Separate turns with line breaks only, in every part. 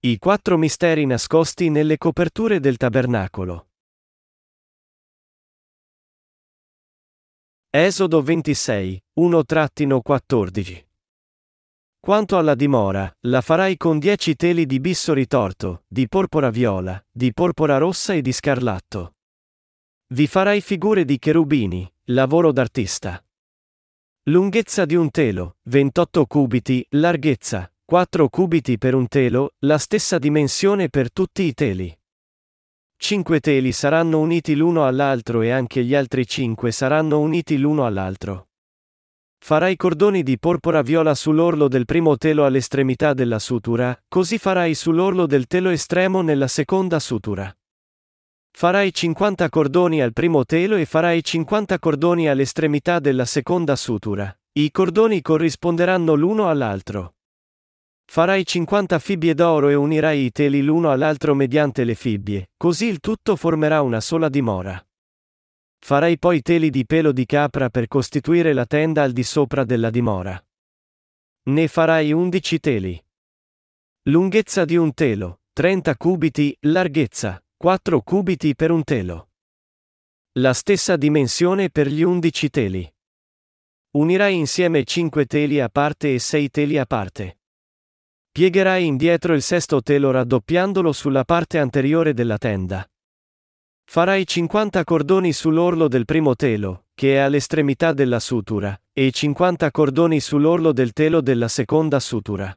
I quattro misteri nascosti nelle coperture del tabernacolo. Esodo 26, 1-14. Quanto alla dimora, la farai con dieci teli di bisso ritorto, di porpora viola, di porpora rossa e di scarlatto. Vi farai figure di cherubini, lavoro d'artista. Lunghezza di un telo, 28 cubiti, larghezza, 4 cubiti per un telo, la stessa dimensione per tutti i teli. Cinque teli saranno uniti l'uno all'altro e anche gli altri cinque saranno uniti l'uno all'altro. Farai cordoni di porpora viola sull'orlo del primo telo all'estremità della sutura, così farai sull'orlo del telo estremo nella seconda sutura. Farai 50 cordoni al primo telo e farai 50 cordoni all'estremità della seconda sutura. I cordoni corrisponderanno l'uno all'altro. Farai 50 fibbie d'oro e unirai i teli l'uno all'altro mediante le fibbie, così il tutto formerà una sola dimora. Farai poi teli di pelo di capra per costituire la tenda al di sopra della dimora. Ne farai 11 teli. Lunghezza di un telo, 30 cubiti, larghezza, 4 cubiti per un telo. La stessa dimensione per gli 11 teli. Unirai insieme 5 teli a parte e 6 teli a parte. Piegherai indietro il sesto telo raddoppiandolo sulla parte anteriore della tenda. Farai 50 cordoni sull'orlo del primo telo, che è all'estremità della sutura, e 50 cordoni sull'orlo del telo della seconda sutura.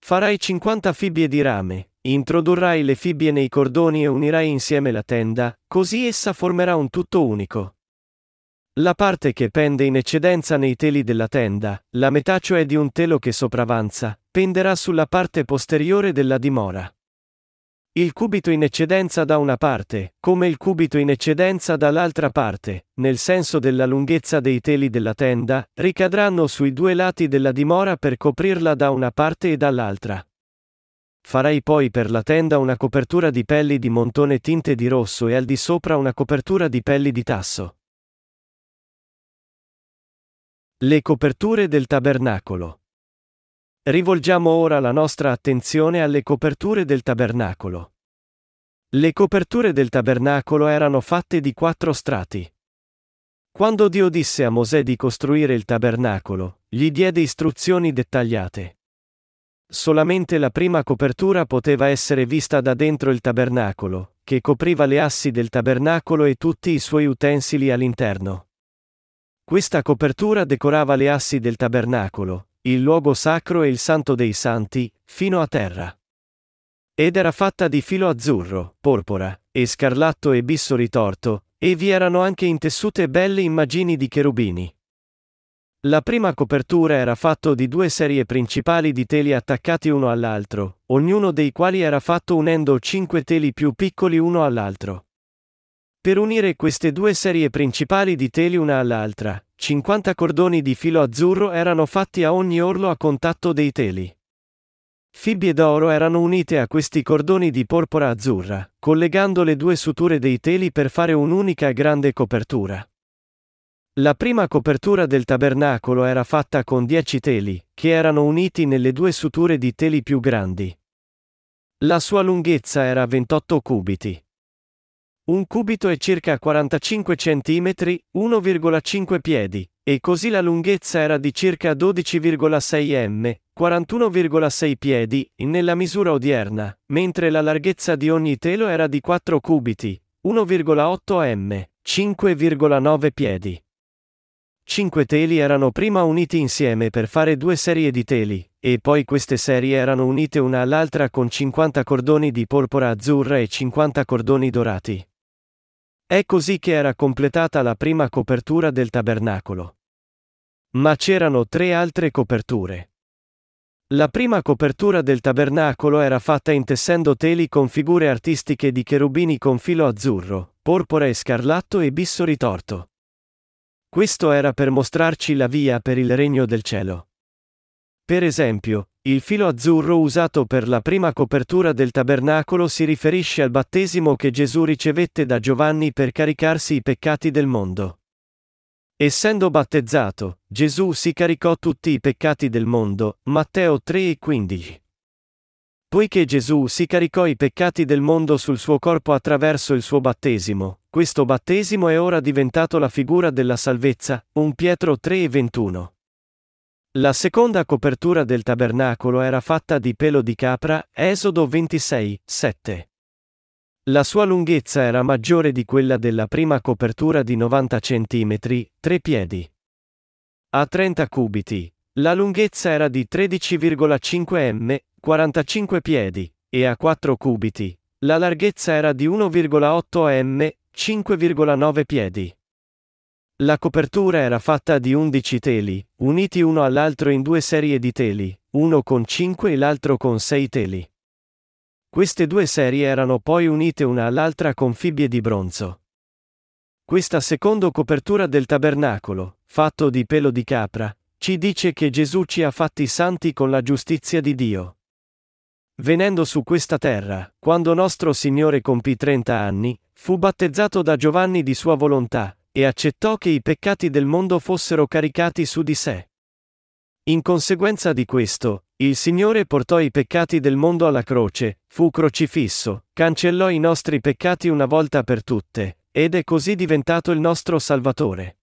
Farai 50 fibbie di rame, introdurrai le fibbie nei cordoni e unirai insieme la tenda, così essa formerà un tutto unico. La parte che pende in eccedenza nei teli della tenda, la metà cioè di un telo che sopravanza, penderà sulla parte posteriore della dimora. Il cubito in eccedenza da una parte, come il cubito in eccedenza dall'altra parte, nel senso della lunghezza dei teli della tenda, ricadranno sui due lati della dimora per coprirla da una parte e dall'altra. Farai poi per la tenda una copertura di pelli di montone tinte di rosso e al di sopra una copertura di pelli di tasso. Le coperture del tabernacolo. Rivolgiamo ora la nostra attenzione alle coperture del tabernacolo. Le coperture del tabernacolo erano fatte di quattro strati. Quando Dio disse a Mosè di costruire il tabernacolo, gli diede istruzioni dettagliate. Solamente la prima copertura poteva essere vista da dentro il tabernacolo, che copriva le assi del tabernacolo e tutti i suoi utensili all'interno. Questa copertura decorava le assi del tabernacolo, il luogo sacro e il santo dei santi, fino a terra. Ed era fatta di filo azzurro, porpora, e scarlatto e bisso ritorto, e vi erano anche intessute belle immagini di cherubini. La prima copertura era fatto di due serie principali di teli attaccati uno all'altro, ognuno dei quali era fatto unendo cinque teli più piccoli uno all'altro. Per unire queste due serie principali di teli una all'altra, 50 cordoni di filo azzurro erano fatti a ogni orlo a contatto dei teli. Fibbie d'oro erano unite a questi cordoni di porpora azzurra, collegando le due suture dei teli per fare un'unica grande copertura. La prima copertura del tabernacolo era fatta con dieci teli, che erano uniti nelle due suture di teli più grandi. La sua lunghezza era 28 cubiti. Un cubito è circa 45 cm, 1,5 piedi, e così la lunghezza era di circa 12,6 m, 41,6 piedi, nella misura odierna, mentre la larghezza di ogni telo era di 4 cubiti, 1,8 m, 5,9 piedi. Cinque teli erano prima uniti insieme per fare due serie di teli, e poi queste serie erano unite una all'altra con 50 cordoni di porpora azzurra e 50 cordoni dorati. È così che era completata la prima copertura del tabernacolo. Ma c'erano tre altre coperture. La prima copertura del tabernacolo era fatta intessendo teli con figure artistiche di cherubini con filo azzurro, porpora e scarlatto e bisso ritorto. Questo era per mostrarci la via per il regno del cielo. Per esempio, il filo azzurro usato per la prima copertura del tabernacolo si riferisce al battesimo che Gesù ricevette da Giovanni per caricarsi i peccati del mondo. Essendo battezzato, Gesù si caricò tutti i peccati del mondo, Matteo 3 e 15. Poiché Gesù si caricò i peccati del mondo sul suo corpo attraverso il suo battesimo, questo battesimo è ora diventato la figura della salvezza, 1 Pietro 3 e 21. La seconda copertura del tabernacolo era fatta di pelo di capra, Esodo 26, 7. La sua lunghezza era maggiore di quella della prima copertura di 90 cm, 3 piedi. A 30 cubiti, la lunghezza era di 13,5 m, 45 piedi, e a 4 cubiti, la larghezza era di 1,8 m, 5,9 piedi. La copertura era fatta di 11 teli, uniti uno all'altro in due serie di teli, uno con 5 e l'altro con 6 teli. Queste due serie erano poi unite una all'altra con fibbie di bronzo. Questa seconda copertura del tabernacolo, fatto di pelo di capra, ci dice che Gesù ci ha fatti santi con la giustizia di Dio. Venendo su questa terra, quando nostro Signore compì 30 anni, fu battezzato da Giovanni di sua volontà, e accettò che i peccati del mondo fossero caricati su di sé. In conseguenza di questo, il Signore portò i peccati del mondo alla croce, fu crocifisso, cancellò i nostri peccati una volta per tutte, ed è così diventato il nostro Salvatore.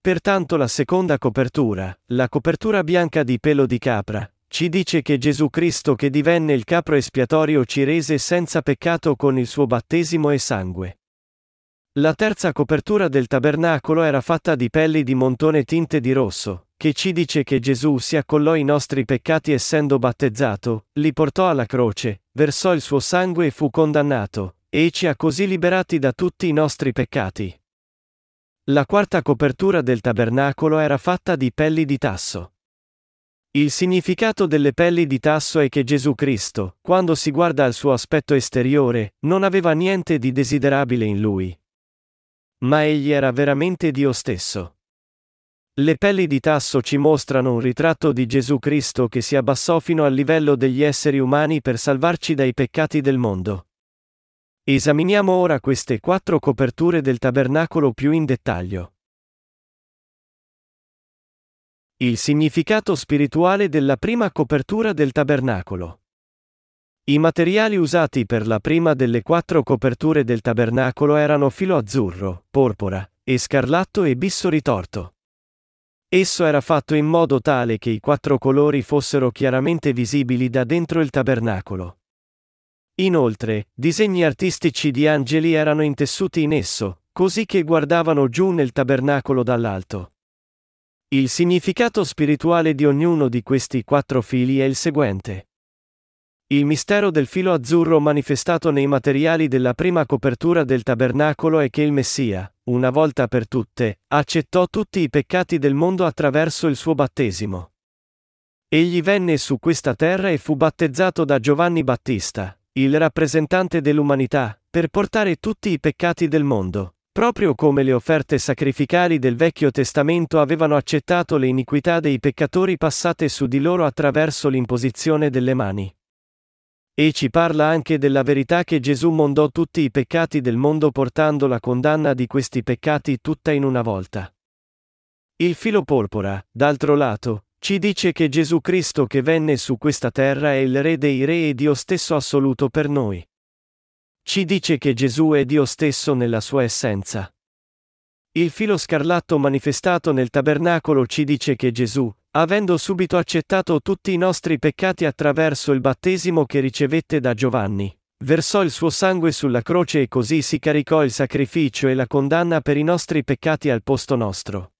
Pertanto la seconda copertura, la copertura bianca di pelo di capra, ci dice che Gesù Cristo che divenne il capro espiatorio ci rese senza peccato con il suo battesimo e sangue. La terza copertura del tabernacolo era fatta di pelli di montone tinte di rosso, che ci dice che Gesù si accollò i nostri peccati essendo battezzato, li portò alla croce, versò il suo sangue e fu condannato, e ci ha così liberati da tutti i nostri peccati. La quarta copertura del tabernacolo era fatta di pelli di tasso. Il significato delle pelli di tasso è che Gesù Cristo, quando si guarda al suo aspetto esteriore, non aveva niente di desiderabile in lui, ma egli era veramente Dio stesso. Le pelli di tasso ci mostrano un ritratto di Gesù Cristo che si abbassò fino al livello degli esseri umani per salvarci dai peccati del mondo. Esaminiamo ora queste quattro coperture del tabernacolo più in dettaglio. Il significato spirituale della prima copertura del tabernacolo. I materiali usati per la prima delle quattro coperture del tabernacolo erano filo azzurro, porpora, e scarlatto e bisso ritorto. Esso era fatto in modo tale che i quattro colori fossero chiaramente visibili da dentro il tabernacolo. Inoltre, disegni artistici di angeli erano intessuti in esso, così che guardavano giù nel tabernacolo dall'alto. Il significato spirituale di ognuno di questi quattro fili è il seguente. Il mistero del filo azzurro manifestato nei materiali della prima copertura del tabernacolo è che il Messia, una volta per tutte, accettò tutti i peccati del mondo attraverso il suo battesimo. Egli venne su questa terra e fu battezzato da Giovanni Battista, il rappresentante dell'umanità, per portare tutti i peccati del mondo, proprio come le offerte sacrificali del Vecchio Testamento avevano accettato le iniquità dei peccatori passate su di loro attraverso l'imposizione delle mani. E ci parla anche della verità che Gesù mondò tutti i peccati del mondo portando la condanna di questi peccati tutta in una volta. Il filo porpora, d'altro lato, ci dice che Gesù Cristo che venne su questa terra è il Re dei Re e Dio stesso assoluto per noi. Ci dice che Gesù è Dio stesso nella sua essenza. Il filo scarlatto manifestato nel tabernacolo ci dice che Gesù, avendo subito accettato tutti i nostri peccati attraverso il battesimo che ricevette da Giovanni, versò il suo sangue sulla croce e così si caricò il sacrificio e la condanna per i nostri peccati al posto nostro.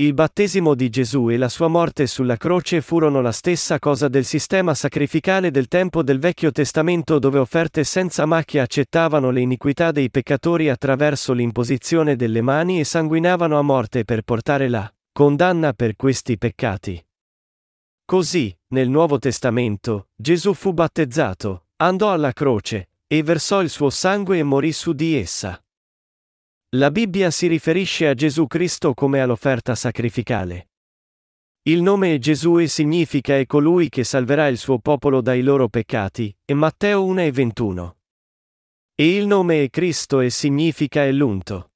Il battesimo di Gesù e la sua morte sulla croce furono la stessa cosa del sistema sacrificale del tempo del Vecchio Testamento dove offerte senza macchia accettavano le iniquità dei peccatori attraverso l'imposizione delle mani e sanguinavano a morte per portare la condanna per questi peccati. Così, nel Nuovo Testamento, Gesù fu battezzato, andò alla croce, e versò il suo sangue e morì su di essa. La Bibbia si riferisce a Gesù Cristo come all'offerta sacrificale. Il nome Gesù e significa è colui che salverà il suo popolo dai loro peccati, e Matteo 1 e 21. E il nome è Cristo e significa è l'unto.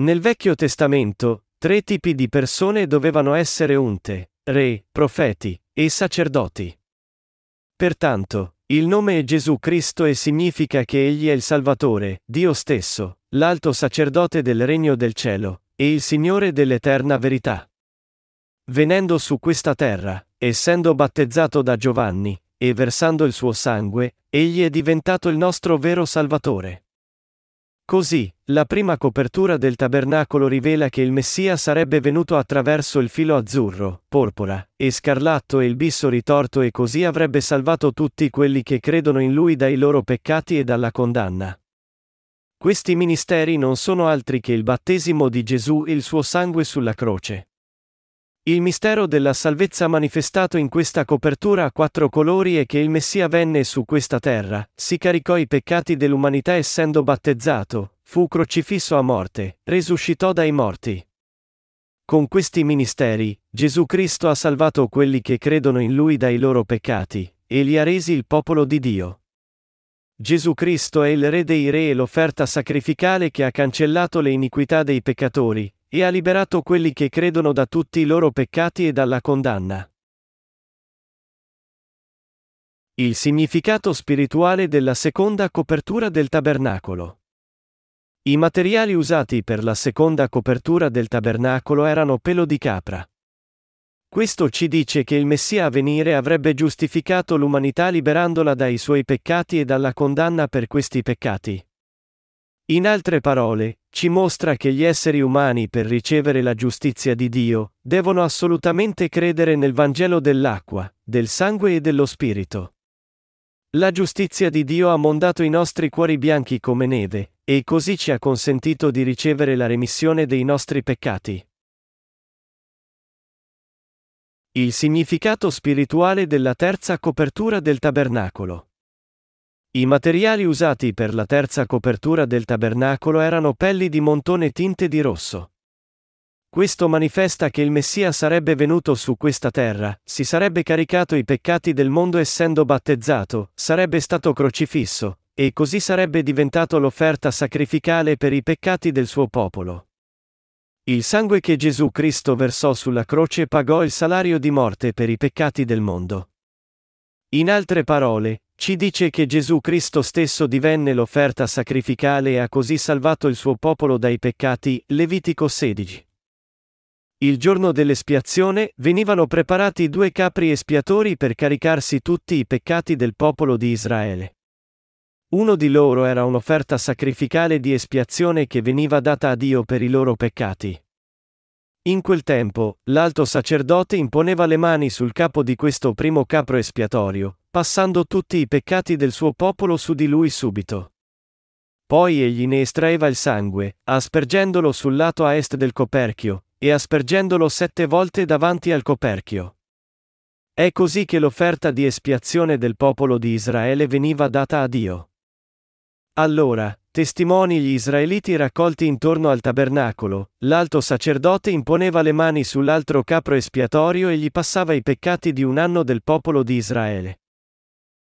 Nel Vecchio Testamento, Tre tipi di persone dovevano essere unte, re, profeti e sacerdoti. Pertanto, il nome è Gesù Cristo e significa che Egli è il Salvatore, Dio stesso, l'alto sacerdote del regno del cielo, e il Signore dell'eterna verità. Venendo su questa terra, essendo battezzato da Giovanni, e versando il suo sangue, egli è diventato il nostro vero Salvatore. Così, la prima copertura del tabernacolo rivela che il Messia sarebbe venuto attraverso il filo azzurro, porpora, e scarlatto e il bisso ritorto e così avrebbe salvato tutti quelli che credono in lui dai loro peccati e dalla condanna. Questi ministeri non sono altri che il battesimo di Gesù e il suo sangue sulla croce. Il mistero della salvezza manifestato in questa copertura a quattro colori è che il Messia venne su questa terra, si caricò i peccati dell'umanità essendo battezzato, fu crocifisso a morte, resuscitò dai morti. Con questi ministeri, Gesù Cristo ha salvato quelli che credono in Lui dai loro peccati, e li ha resi il popolo di Dio. Gesù Cristo è il Re dei Re e l'offerta sacrificale che ha cancellato le iniquità dei peccatori, e ha liberato quelli che credono da tutti i loro peccati e dalla condanna. Il significato spirituale della seconda copertura del tabernacolo. I materiali usati per la seconda copertura del tabernacolo erano pelo di capra. Questo ci dice che il Messia a venire avrebbe giustificato l'umanità liberandola dai suoi peccati e dalla condanna per questi peccati. In altre parole, ci mostra che gli esseri umani per ricevere la giustizia di Dio, devono assolutamente credere nel Vangelo dell'acqua, del sangue e dello Spirito. La giustizia di Dio ha mondato i nostri cuori bianchi come neve, e così ci ha consentito di ricevere la remissione dei nostri peccati. Il significato spirituale della terza copertura del tabernacolo. I materiali usati per la terza copertura del tabernacolo erano pelli di montone tinte di rosso. Questo manifesta che il Messia sarebbe venuto su questa terra, si sarebbe caricato i peccati del mondo essendo battezzato, sarebbe stato crocifisso, e così sarebbe diventato l'offerta sacrificale per i peccati del suo popolo. Il sangue che Gesù Cristo versò sulla croce pagò il salario di morte per i peccati del mondo. In altre parole, ci dice che Gesù Cristo stesso divenne l'offerta sacrificale e ha così salvato il suo popolo dai peccati. Levitico 16. Il giorno dell'espiazione venivano preparati due capri espiatori per caricarsi tutti i peccati del popolo di Israele. Uno di loro era un'offerta sacrificale di espiazione che veniva data a Dio per i loro peccati. In quel tempo, l'alto sacerdote imponeva le mani sul capo di questo primo capro espiatorio, passando tutti i peccati del suo popolo su di lui subito. Poi egli ne estraeva il sangue, aspergendolo sul lato a est del coperchio, e aspergendolo sette volte davanti al coperchio. È così che l'offerta di espiazione del popolo di Israele veniva data a Dio. Allora, testimoni gli israeliti raccolti intorno al tabernacolo, l'alto sacerdote imponeva le mani sull'altro capro espiatorio e gli passava i peccati di un anno del popolo di Israele.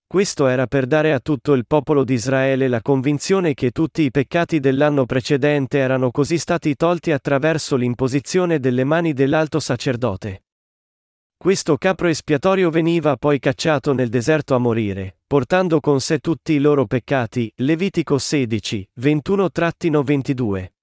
Questo era per dare a tutto il popolo di Israele la convinzione che tutti i peccati dell'anno precedente erano così stati tolti attraverso l'imposizione delle mani dell'alto sacerdote. Questo capro espiatorio veniva poi cacciato nel deserto a morire, portando con sé tutti i loro peccati. Levitico 16, 21-22.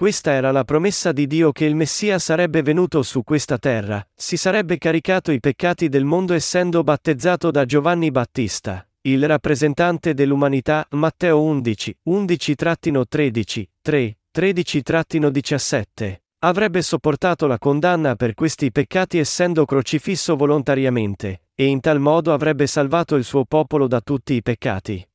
Questa era la promessa di Dio che il Messia sarebbe venuto su questa terra, si sarebbe caricato i peccati del mondo essendo battezzato da Giovanni Battista, il rappresentante dell'umanità, Matteo 11, 11-13, 3, 13-17. Avrebbe sopportato la condanna per questi peccati essendo crocifisso volontariamente, e in tal modo avrebbe salvato il suo popolo da tutti i peccati.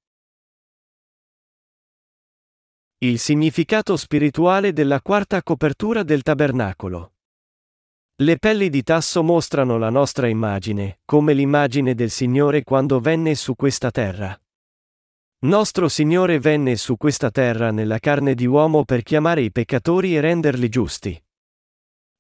Il significato spirituale della quarta copertura del tabernacolo. Le pelli di tasso mostrano la nostra immagine, come l'immagine del Signore quando venne su questa terra. Nostro Signore venne su questa terra nella carne di uomo per chiamare i peccatori e renderli giusti.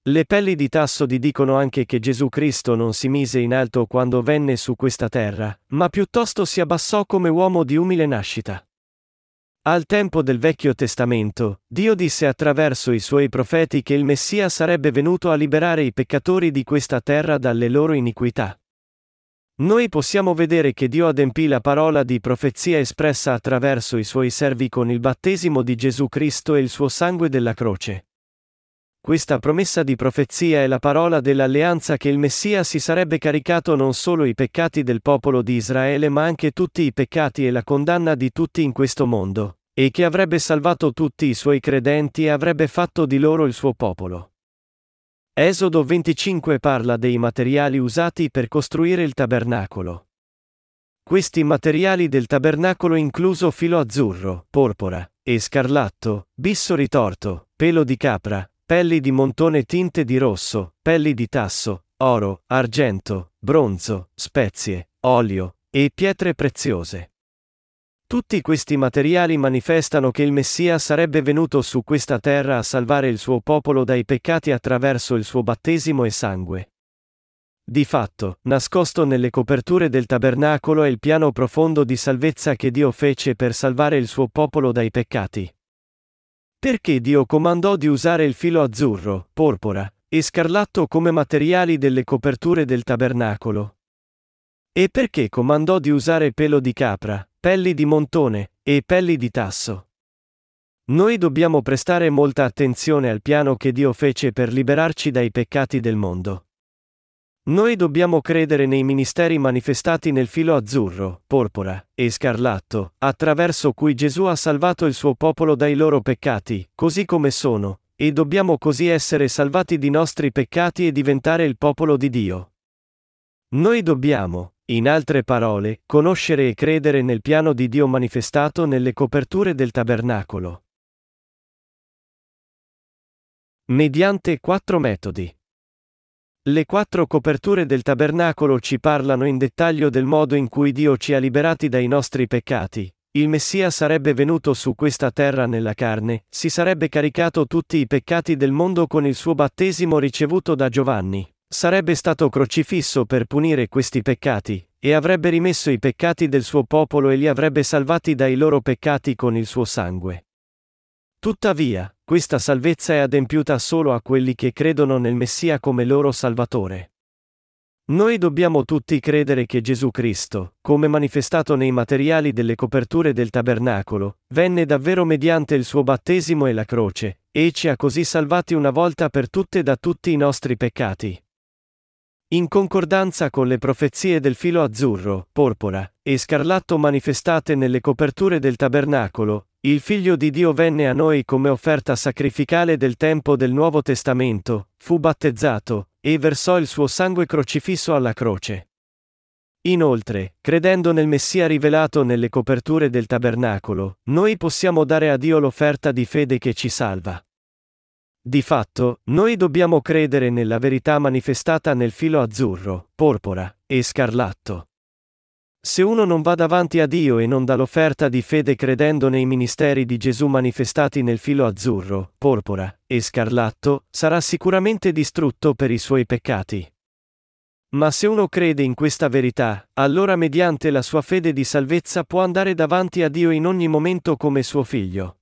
Le pelli di tasso dicono anche che Gesù Cristo non si mise in alto quando venne su questa terra, ma piuttosto si abbassò come uomo di umile nascita. Al tempo del Vecchio Testamento, Dio disse attraverso i suoi profeti che il Messia sarebbe venuto a liberare i peccatori di questa terra dalle loro iniquità. Noi possiamo vedere che Dio adempì la parola di profezia espressa attraverso i suoi servi con il battesimo di Gesù Cristo e il suo sangue della croce. Questa promessa di profezia è la parola dell'alleanza che il Messia si sarebbe caricato non solo i peccati del popolo di Israele ma anche tutti i peccati e la condanna di tutti in questo mondo, e che avrebbe salvato tutti i suoi credenti e avrebbe fatto di loro il suo popolo. Esodo 25 parla dei materiali usati per costruire il tabernacolo. Questi materiali del tabernacolo incluso filo azzurro, porpora, e scarlatto, bisso ritorto, pelo di capra, pelli di montone tinte di rosso, pelli di tasso, oro, argento, bronzo, spezie, olio e pietre preziose. Tutti questi materiali manifestano che il Messia sarebbe venuto su questa terra a salvare il suo popolo dai peccati attraverso il suo battesimo e sangue. Di fatto, nascosto nelle coperture del tabernacolo è il piano profondo di salvezza che Dio fece per salvare il suo popolo dai peccati. Perché Dio comandò di usare il filo azzurro, porpora e scarlatto come materiali delle coperture del tabernacolo? E perché comandò di usare pelo di capra, pelli di montone e pelli di tasso? Noi dobbiamo prestare molta attenzione al piano che Dio fece per liberarci dai peccati del mondo. Noi dobbiamo credere nei ministeri manifestati nel filo azzurro, porpora e scarlatto, attraverso cui Gesù ha salvato il suo popolo dai loro peccati, così come sono, e dobbiamo così essere salvati di nostri peccati e diventare il popolo di Dio. Noi dobbiamo, in altre parole, conoscere e credere nel piano di Dio manifestato nelle coperture del tabernacolo. Mediante quattro metodi. Le quattro coperture del tabernacolo ci parlano in dettaglio del modo in cui Dio ci ha liberati dai nostri peccati. Il Messia sarebbe venuto su questa terra nella carne, si sarebbe caricato tutti i peccati del mondo con il suo battesimo ricevuto da Giovanni. Sarebbe stato crocifisso per punire questi peccati, e avrebbe rimesso i peccati del suo popolo e li avrebbe salvati dai loro peccati con il suo sangue. Tuttavia, questa salvezza è adempiuta solo a quelli che credono nel Messia come loro Salvatore. Noi dobbiamo tutti credere che Gesù Cristo, come manifestato nei materiali delle coperture del tabernacolo, venne davvero mediante il suo battesimo e la croce, e ci ha così salvati una volta per tutte da tutti i nostri peccati. In concordanza con le profezie del filo azzurro, porpora e scarlatto manifestate nelle coperture del tabernacolo, il Figlio di Dio venne a noi come offerta sacrificale del tempo del Nuovo Testamento, fu battezzato, e versò il suo sangue crocifisso alla croce. Inoltre, credendo nel Messia rivelato nelle coperture del tabernacolo, noi possiamo dare a Dio l'offerta di fede che ci salva. Di fatto, noi dobbiamo credere nella verità manifestata nel filo azzurro, porpora e scarlatto. Se uno non va davanti a Dio e non dà l'offerta di fede credendo nei ministeri di Gesù manifestati nel filo azzurro, porpora e scarlatto, sarà sicuramente distrutto per i suoi peccati. Ma se uno crede in questa verità, allora mediante la sua fede di salvezza può andare davanti a Dio in ogni momento come suo figlio.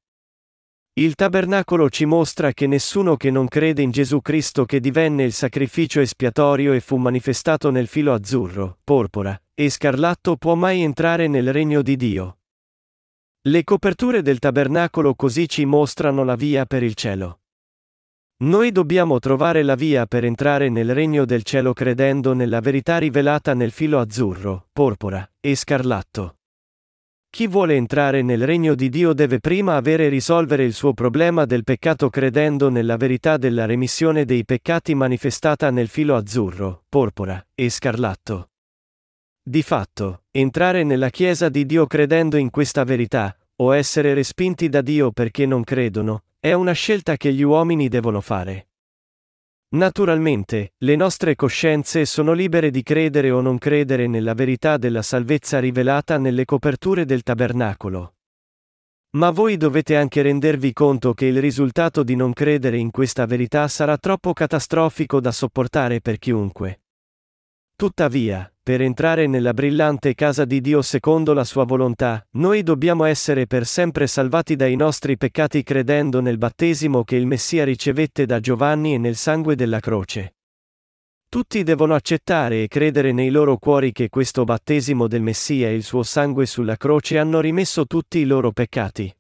Il tabernacolo ci mostra che nessuno che non crede in Gesù Cristo che divenne il sacrificio espiatorio e fu manifestato nel filo azzurro, porpora, e scarlatto può mai entrare nel regno di Dio. Le coperture del tabernacolo così ci mostrano la via per il cielo. Noi dobbiamo trovare la via per entrare nel regno del cielo credendo nella verità rivelata nel filo azzurro, porpora e scarlatto. Chi vuole entrare nel regno di Dio deve prima avere risolvere il suo problema del peccato credendo nella verità della remissione dei peccati manifestata nel filo azzurro, porpora e scarlatto. Di fatto, entrare nella Chiesa di Dio credendo in questa verità, o essere respinti da Dio perché non credono, è una scelta che gli uomini devono fare. Naturalmente, le nostre coscienze sono libere di credere o non credere nella verità della salvezza rivelata nelle coperture del tabernacolo. Ma voi dovete anche rendervi conto che il risultato di non credere in questa verità sarà troppo catastrofico da sopportare per chiunque. Tuttavia, per entrare nella brillante casa di Dio secondo la sua volontà, noi dobbiamo essere per sempre salvati dai nostri peccati credendo nel battesimo che il Messia ricevette da Giovanni e nel sangue della croce. Tutti devono accettare e credere nei loro cuori che questo battesimo del Messia e il suo sangue sulla croce hanno rimesso tutti i loro peccati.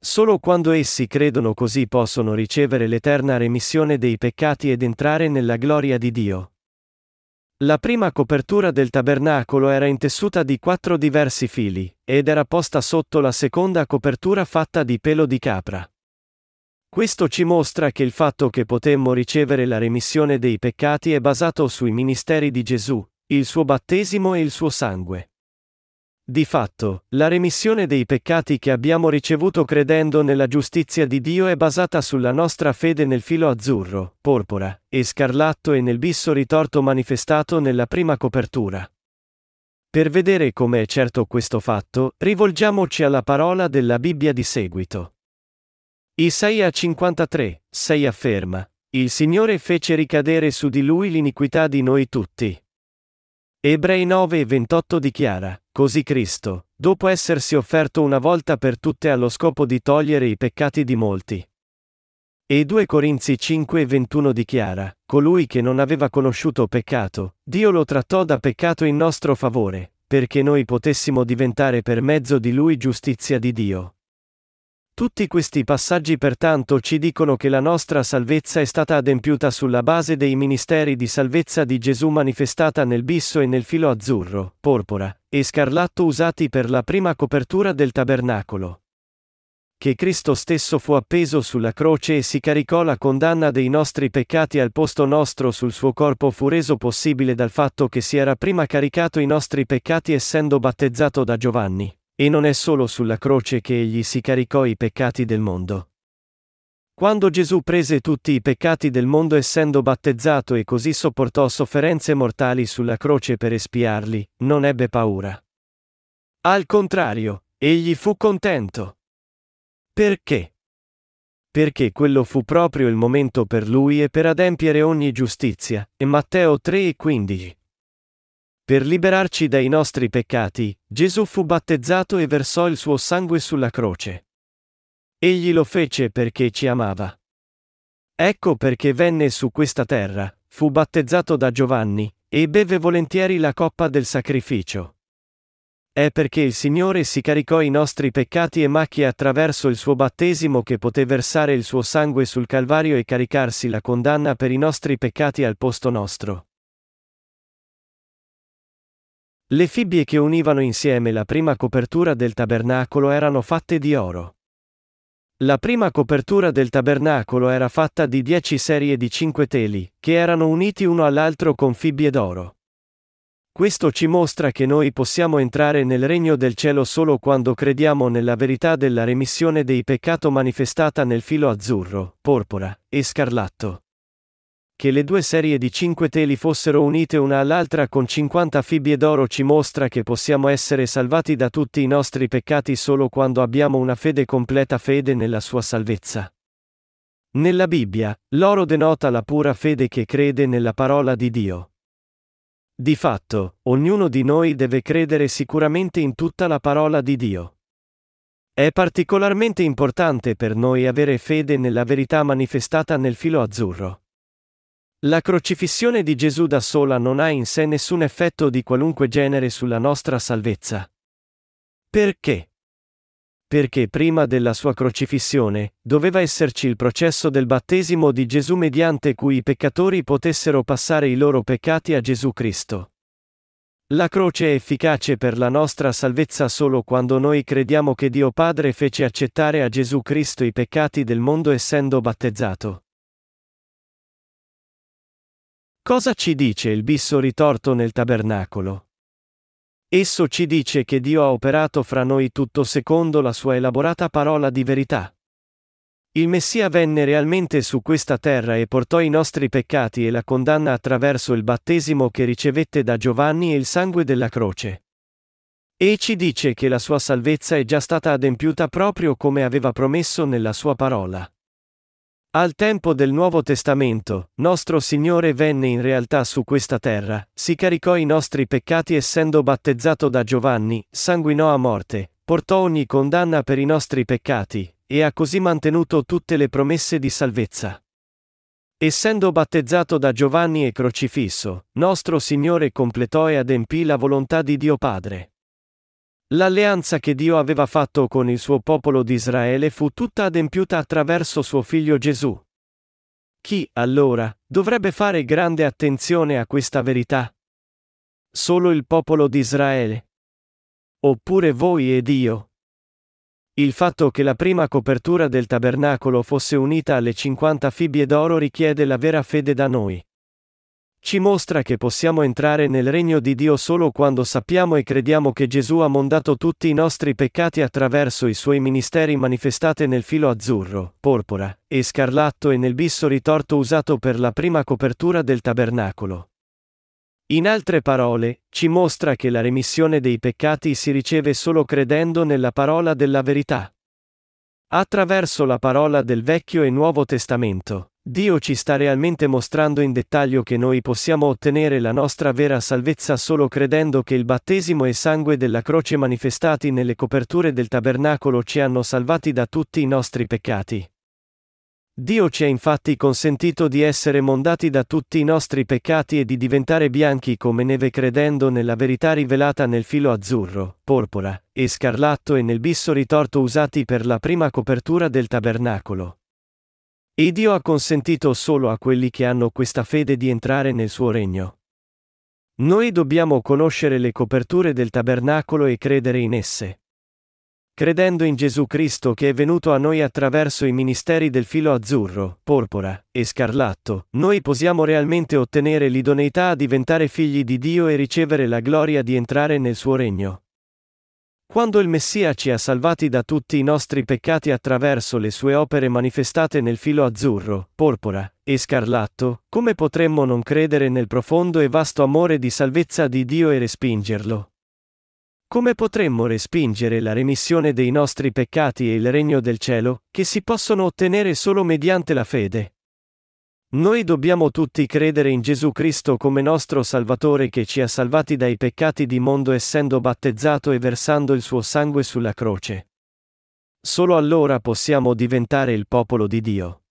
Solo quando essi credono così possono ricevere l'eterna remissione dei peccati ed entrare nella gloria di Dio. La prima copertura del tabernacolo era intessuta di quattro diversi fili, ed era posta sotto la seconda copertura fatta di pelo di capra. Questo ci mostra che il fatto che potemmo ricevere la remissione dei peccati è basato sui ministeri di Gesù, il suo battesimo e il suo sangue. Di fatto, la remissione dei peccati che abbiamo ricevuto credendo nella giustizia di Dio è basata sulla nostra fede nel filo azzurro, porpora, e scarlatto e nel bisso ritorto manifestato nella prima copertura. Per vedere come è certo questo fatto, rivolgiamoci alla parola della Bibbia di seguito. Isaia 53, 6 afferma, Il Signore fece ricadere su di lui l'iniquità di noi tutti. Ebrei 9 e 28 dichiara, Così Cristo, dopo essersi offerto una volta per tutte allo scopo di togliere i peccati di molti. E 2 Corinzi 5 e 21 dichiara, Colui che non aveva conosciuto peccato, Dio lo trattò da peccato in nostro favore, perché noi potessimo diventare per mezzo di lui giustizia di Dio. Tutti questi passaggi pertanto ci dicono che la nostra salvezza è stata adempiuta sulla base dei ministeri di salvezza di Gesù manifestata nel bisso e nel filo azzurro, porpora, e scarlatto usati per la prima copertura del tabernacolo. Che Cristo stesso fu appeso sulla croce e si caricò la condanna dei nostri peccati al posto nostro sul suo corpo fu reso possibile dal fatto che si era prima caricato i nostri peccati essendo battezzato da Giovanni. E non è solo sulla croce che egli si caricò i peccati del mondo. Quando Gesù prese tutti i peccati del mondo essendo battezzato e così sopportò sofferenze mortali sulla croce per espiarli, non ebbe paura. Al contrario, egli fu contento. Perché? Perché quello fu proprio il momento per lui e per adempiere ogni giustizia, e Matteo 3 e 15. Per liberarci dai nostri peccati, Gesù fu battezzato e versò il suo sangue sulla croce. Egli lo fece perché ci amava. Ecco perché venne su questa terra, fu battezzato da Giovanni, e beve volentieri la coppa del sacrificio. È perché il Signore si caricò i nostri peccati e macchie attraverso il suo battesimo che poté versare il suo sangue sul Calvario e caricarsi la condanna per i nostri peccati al posto nostro. Le fibbie che univano insieme la prima copertura del tabernacolo erano fatte di oro. La prima copertura del tabernacolo era fatta di dieci serie di cinque teli, che erano uniti uno all'altro con fibbie d'oro. Questo ci mostra che noi possiamo entrare nel regno del cielo solo quando crediamo nella verità della remissione dei peccato manifestata nel filo azzurro, porpora e scarlatto che le due serie di cinque teli fossero unite una all'altra con 50 fibbie d'oro ci mostra che possiamo essere salvati da tutti i nostri peccati solo quando abbiamo una fede completa fede nella sua salvezza. Nella Bibbia, l'oro denota la pura fede che crede nella parola di Dio. Di fatto, ognuno di noi deve credere sicuramente in tutta la parola di Dio. È particolarmente importante per noi avere fede nella verità manifestata nel filo azzurro. La crocifissione di Gesù da sola non ha in sé nessun effetto di qualunque genere sulla nostra salvezza. Perché? Perché prima della sua crocifissione, doveva esserci il processo del battesimo di Gesù mediante cui i peccatori potessero passare i loro peccati a Gesù Cristo. La croce è efficace per la nostra salvezza solo quando noi crediamo che Dio Padre fece accettare a Gesù Cristo i peccati del mondo essendo battezzato. Cosa ci dice il bisso ritorto nel tabernacolo? Esso ci dice che Dio ha operato fra noi tutto secondo la sua elaborata parola di verità. Il Messia venne realmente su questa terra e portò i nostri peccati e la condanna attraverso il battesimo che ricevette da Giovanni e il sangue della croce. E ci dice che la sua salvezza è già stata adempiuta proprio come aveva promesso nella sua parola. Al tempo del Nuovo Testamento, nostro Signore venne in realtà su questa terra, si caricò i nostri peccati essendo battezzato da Giovanni, sanguinò a morte, portò ogni condanna per i nostri peccati, e ha così mantenuto tutte le promesse di salvezza. Essendo battezzato da Giovanni e crocifisso, nostro Signore completò e adempì la volontà di Dio Padre. L'alleanza che Dio aveva fatto con il suo popolo di Israele fu tutta adempiuta attraverso suo figlio Gesù. Chi, allora, dovrebbe fare grande attenzione a questa verità? Solo il popolo di Israele? Oppure voi ed io? Il fatto che la prima copertura del tabernacolo fosse unita alle 50 fibbie d'oro richiede la vera fede da noi. Ci mostra che possiamo entrare nel regno di Dio solo quando sappiamo e crediamo che Gesù ha mondato tutti i nostri peccati attraverso i suoi ministeri manifestate nel filo azzurro, porpora, e scarlatto e nel bisso ritorto usato per la prima copertura del tabernacolo. In altre parole, ci mostra che la remissione dei peccati si riceve solo credendo nella parola della verità. Attraverso la parola del Vecchio e Nuovo Testamento, Dio ci sta realmente mostrando in dettaglio che noi possiamo ottenere la nostra vera salvezza solo credendo che il battesimo e sangue della croce manifestati nelle coperture del tabernacolo ci hanno salvati da tutti i nostri peccati. Dio ci ha infatti consentito di essere mondati da tutti i nostri peccati e di diventare bianchi come neve credendo nella verità rivelata nel filo azzurro, porpora, e scarlatto e nel bisso ritorto usati per la prima copertura del tabernacolo. E Dio ha consentito solo a quelli che hanno questa fede di entrare nel suo regno. Noi dobbiamo conoscere le coperture del tabernacolo e credere in esse. Credendo in Gesù Cristo che è venuto a noi attraverso i ministeri del filo azzurro, porpora e scarlatto, noi possiamo realmente ottenere l'idoneità a diventare figli di Dio e ricevere la gloria di entrare nel suo regno. Quando il Messia ci ha salvati da tutti i nostri peccati attraverso le sue opere manifestate nel filo azzurro, porpora e scarlatto, come potremmo non credere nel profondo e vasto amore di salvezza di Dio e respingerlo? Come potremmo respingere la remissione dei nostri peccati e il regno del cielo, che si possono ottenere solo mediante la fede? Noi dobbiamo tutti credere in Gesù Cristo come nostro Salvatore che ci ha salvati dai peccati di mondo essendo battezzato e versando il suo sangue sulla croce. Solo allora possiamo diventare il popolo di Dio.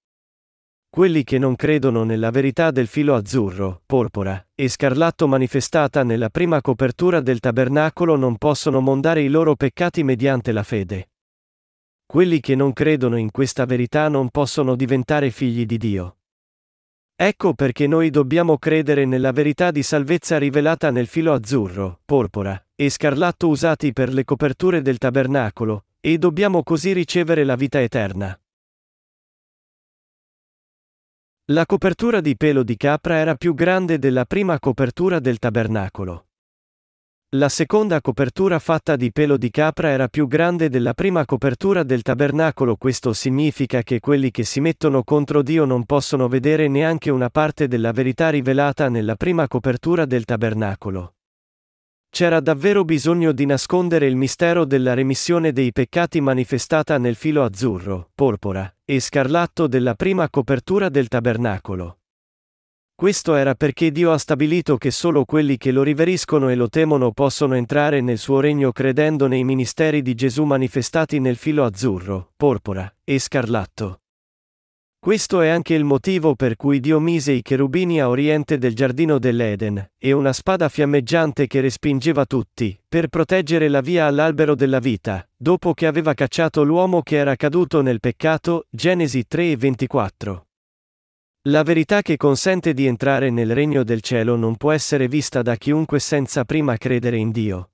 Quelli che non credono nella verità del filo azzurro, porpora e scarlatto manifestata nella prima copertura del tabernacolo non possono mondare i loro peccati mediante la fede. Quelli che non credono in questa verità non possono diventare figli di Dio. Ecco perché noi dobbiamo credere nella verità di salvezza rivelata nel filo azzurro, porpora e scarlatto usati per le coperture del tabernacolo, e dobbiamo così ricevere la vita eterna. La copertura di pelo di capra era più grande della prima copertura del tabernacolo. La seconda copertura fatta di pelo di capra era più grande della prima copertura del tabernacolo, questo significa che quelli che si mettono contro Dio non possono vedere neanche una parte della verità rivelata nella prima copertura del tabernacolo. C'era davvero bisogno di nascondere il mistero della remissione dei peccati manifestata nel filo azzurro, porpora e scarlatto della prima copertura del tabernacolo. Questo era perché Dio ha stabilito che solo quelli che lo riveriscono e lo temono possono entrare nel suo regno credendo nei ministeri di Gesù manifestati nel filo azzurro, porpora e scarlatto. Questo è anche il motivo per cui Dio mise i cherubini a oriente del giardino dell'Eden, e una spada fiammeggiante che respingeva tutti, per proteggere la via all'albero della vita, dopo che aveva cacciato l'uomo che era caduto nel peccato, Genesi 3 e 24. La verità che consente di entrare nel regno del cielo non può essere vista da chiunque senza prima credere in Dio.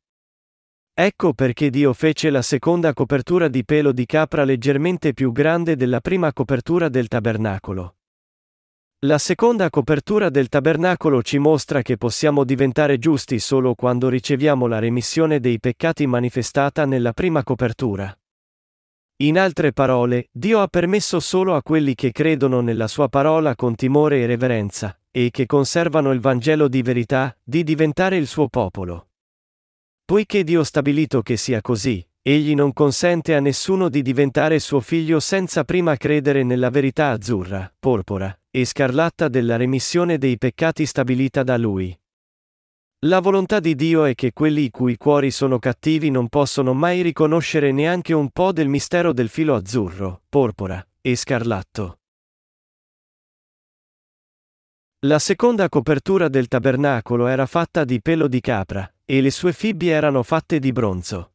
Ecco perché Dio fece la seconda copertura di pelo di capra leggermente più grande della prima copertura del tabernacolo. La seconda copertura del tabernacolo ci mostra che possiamo diventare giusti solo quando riceviamo la remissione dei peccati manifestata nella prima copertura. In altre parole, Dio ha permesso solo a quelli che credono nella sua parola con timore e reverenza, e che conservano il Vangelo di verità, di diventare il suo popolo. Poiché Dio ha stabilito che sia così, egli non consente a nessuno di diventare suo figlio senza prima credere nella verità azzurra, porpora e scarlatta della remissione dei peccati stabilita da lui. La volontà di Dio è che quelli i cui cuori sono cattivi non possono mai riconoscere neanche un po' del mistero del filo azzurro, porpora e scarlatto. La seconda copertura del tabernacolo era fatta di pelo di capra, e le sue fibbie erano fatte di bronzo.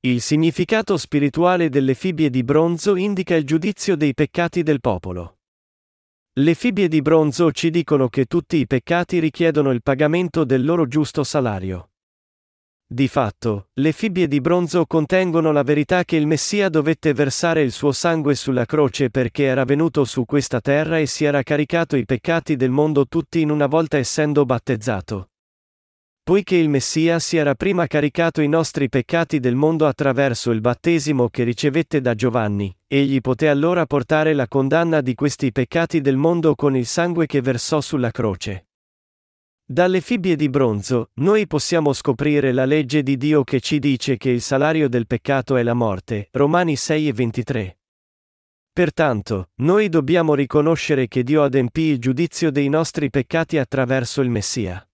Il significato spirituale delle fibbie di bronzo indica il giudizio dei peccati del popolo. Le fibbie di bronzo ci dicono che tutti i peccati richiedono il pagamento del loro giusto salario. Di fatto, le fibbie di bronzo contengono la verità che il Messia dovette versare il suo sangue sulla croce perché era venuto su questa terra e si era caricato i peccati del mondo tutti in una volta essendo battezzato. Poiché il Messia si era prima caricato i nostri peccati del mondo attraverso il battesimo che ricevette da Giovanni, egli poté allora portare la condanna di questi peccati del mondo con il sangue che versò sulla croce. Dalle fibbie di bronzo, noi possiamo scoprire la legge di Dio che ci dice che il salario del peccato è la morte, Romani 6 e 23. Pertanto, noi dobbiamo riconoscere che Dio adempì il giudizio dei nostri peccati attraverso il Messia.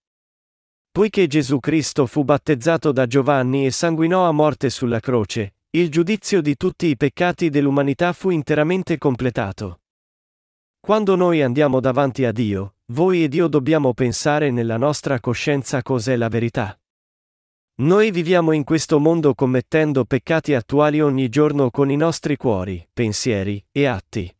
Poiché Gesù Cristo fu battezzato da Giovanni e sanguinò a morte sulla croce, il giudizio di tutti i peccati dell'umanità fu interamente completato. Quando noi andiamo davanti a Dio, voi ed io dobbiamo pensare nella nostra coscienza cos'è la verità. Noi viviamo in questo mondo commettendo peccati attuali ogni giorno con i nostri cuori, pensieri e atti.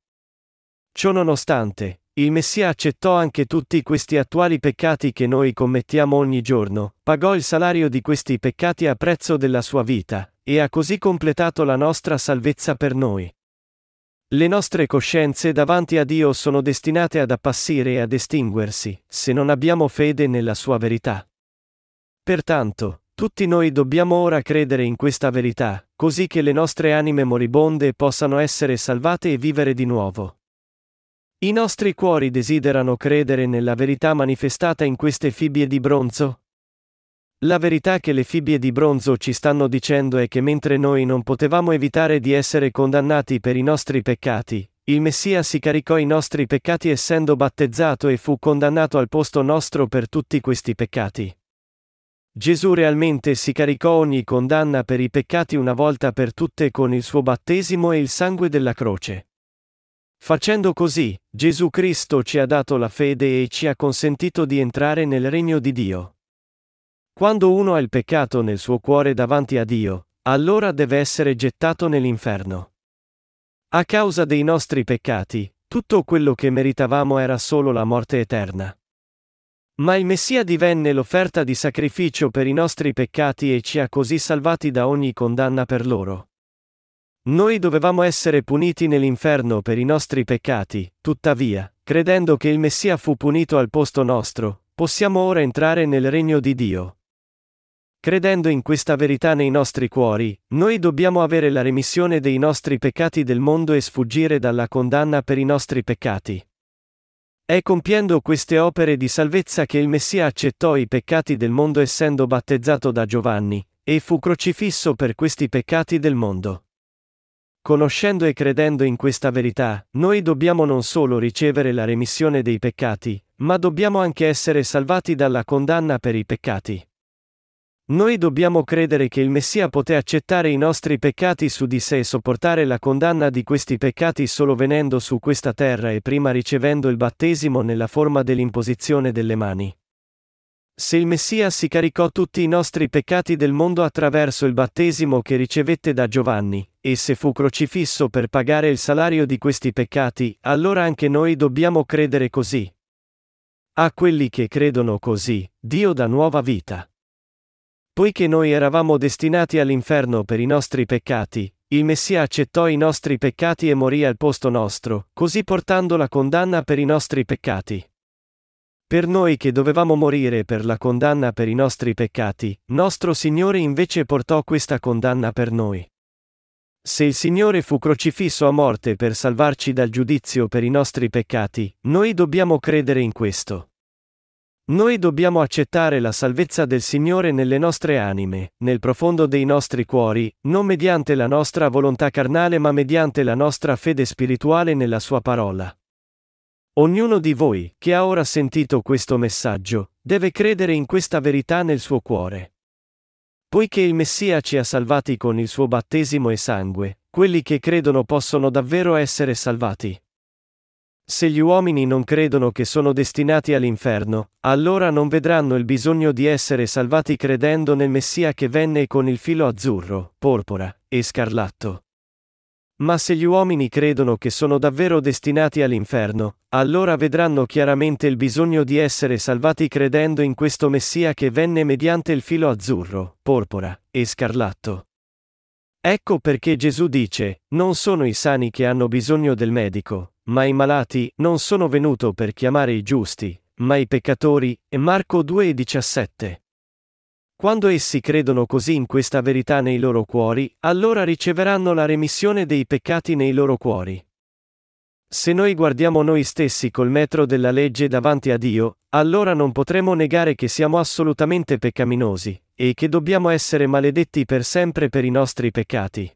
Ciò nonostante, il Messia accettò anche tutti questi attuali peccati che noi commettiamo ogni giorno, pagò il salario di questi peccati a prezzo della sua vita, e ha così completato la nostra salvezza per noi. Le nostre coscienze davanti a Dio sono destinate ad appassire e ad estinguersi, se non abbiamo fede nella sua verità. Pertanto, tutti noi dobbiamo ora credere in questa verità, così che le nostre anime moribonde possano essere salvate e vivere di nuovo. I nostri cuori desiderano credere nella verità manifestata in queste fibbie di bronzo, la verità che le fibbie di bronzo ci stanno dicendo è che mentre noi non potevamo evitare di essere condannati per i nostri peccati, il Messia si caricò i nostri peccati essendo battezzato e fu condannato al posto nostro per tutti questi peccati. Gesù realmente si caricò ogni condanna per i peccati una volta per tutte con il suo battesimo e il sangue della croce. Facendo così, Gesù Cristo ci ha dato la fede e ci ha consentito di entrare nel regno di Dio. Quando uno ha il peccato nel suo cuore davanti a Dio, allora deve essere gettato nell'inferno. A causa dei nostri peccati, tutto quello che meritavamo era solo la morte eterna. Ma il Messia divenne l'offerta di sacrificio per i nostri peccati e ci ha così salvati da ogni condanna per loro. Noi dovevamo essere puniti nell'inferno per i nostri peccati, tuttavia, credendo che il Messia fu punito al posto nostro, possiamo ora entrare nel regno di Dio. Credendo in questa verità nei nostri cuori, noi dobbiamo avere la remissione dei nostri peccati del mondo e sfuggire dalla condanna per i nostri peccati. È compiendo queste opere di salvezza che il Messia accettò i peccati del mondo essendo battezzato da Giovanni, e fu crocifisso per questi peccati del mondo. Conoscendo e credendo in questa verità, noi dobbiamo non solo ricevere la remissione dei peccati, ma dobbiamo anche essere salvati dalla condanna per i peccati. Noi dobbiamo credere che il Messia poté accettare i nostri peccati su di sé e sopportare la condanna di questi peccati solo venendo su questa terra e prima ricevendo il battesimo nella forma dell'imposizione delle mani. Se il Messia si caricò tutti i nostri peccati del mondo attraverso il battesimo che ricevette da Giovanni, e se fu crocifisso per pagare il salario di questi peccati, allora anche noi dobbiamo credere così. A quelli che credono così, Dio dà nuova vita. Poiché noi eravamo destinati all'inferno per i nostri peccati, il Messia accettò i nostri peccati e morì al posto nostro, così portando la condanna per i nostri peccati. Per noi che dovevamo morire per la condanna per i nostri peccati, nostro Signore invece portò questa condanna per noi. Se il Signore fu crocifisso a morte per salvarci dal giudizio per i nostri peccati, noi dobbiamo credere in questo. Noi dobbiamo accettare la salvezza del Signore nelle nostre anime, nel profondo dei nostri cuori, non mediante la nostra volontà carnale ma mediante la nostra fede spirituale nella Sua parola. Ognuno di voi, che ha ora sentito questo messaggio, deve credere in questa verità nel suo cuore. Poiché il Messia ci ha salvati con il suo battesimo e sangue, quelli che credono possono davvero essere salvati. Se gli uomini non credono che sono destinati all'inferno, allora non vedranno il bisogno di essere salvati credendo nel Messia che venne con il filo azzurro, porpora e scarlatto. Ma se gli uomini credono che sono davvero destinati all'inferno, allora vedranno chiaramente il bisogno di essere salvati credendo in questo Messia che venne mediante il filo azzurro, porpora e scarlatto. Ecco perché Gesù dice, non sono i sani che hanno bisogno del medico, ma i malati, non sono venuto per chiamare i giusti, ma i peccatori, e Marco 2,17. Quando essi credono così in questa verità nei loro cuori, allora riceveranno la remissione dei peccati nei loro cuori. Se noi guardiamo noi stessi col metro della legge davanti a Dio, allora non potremo negare che siamo assolutamente peccaminosi, e che dobbiamo essere maledetti per sempre per i nostri peccati.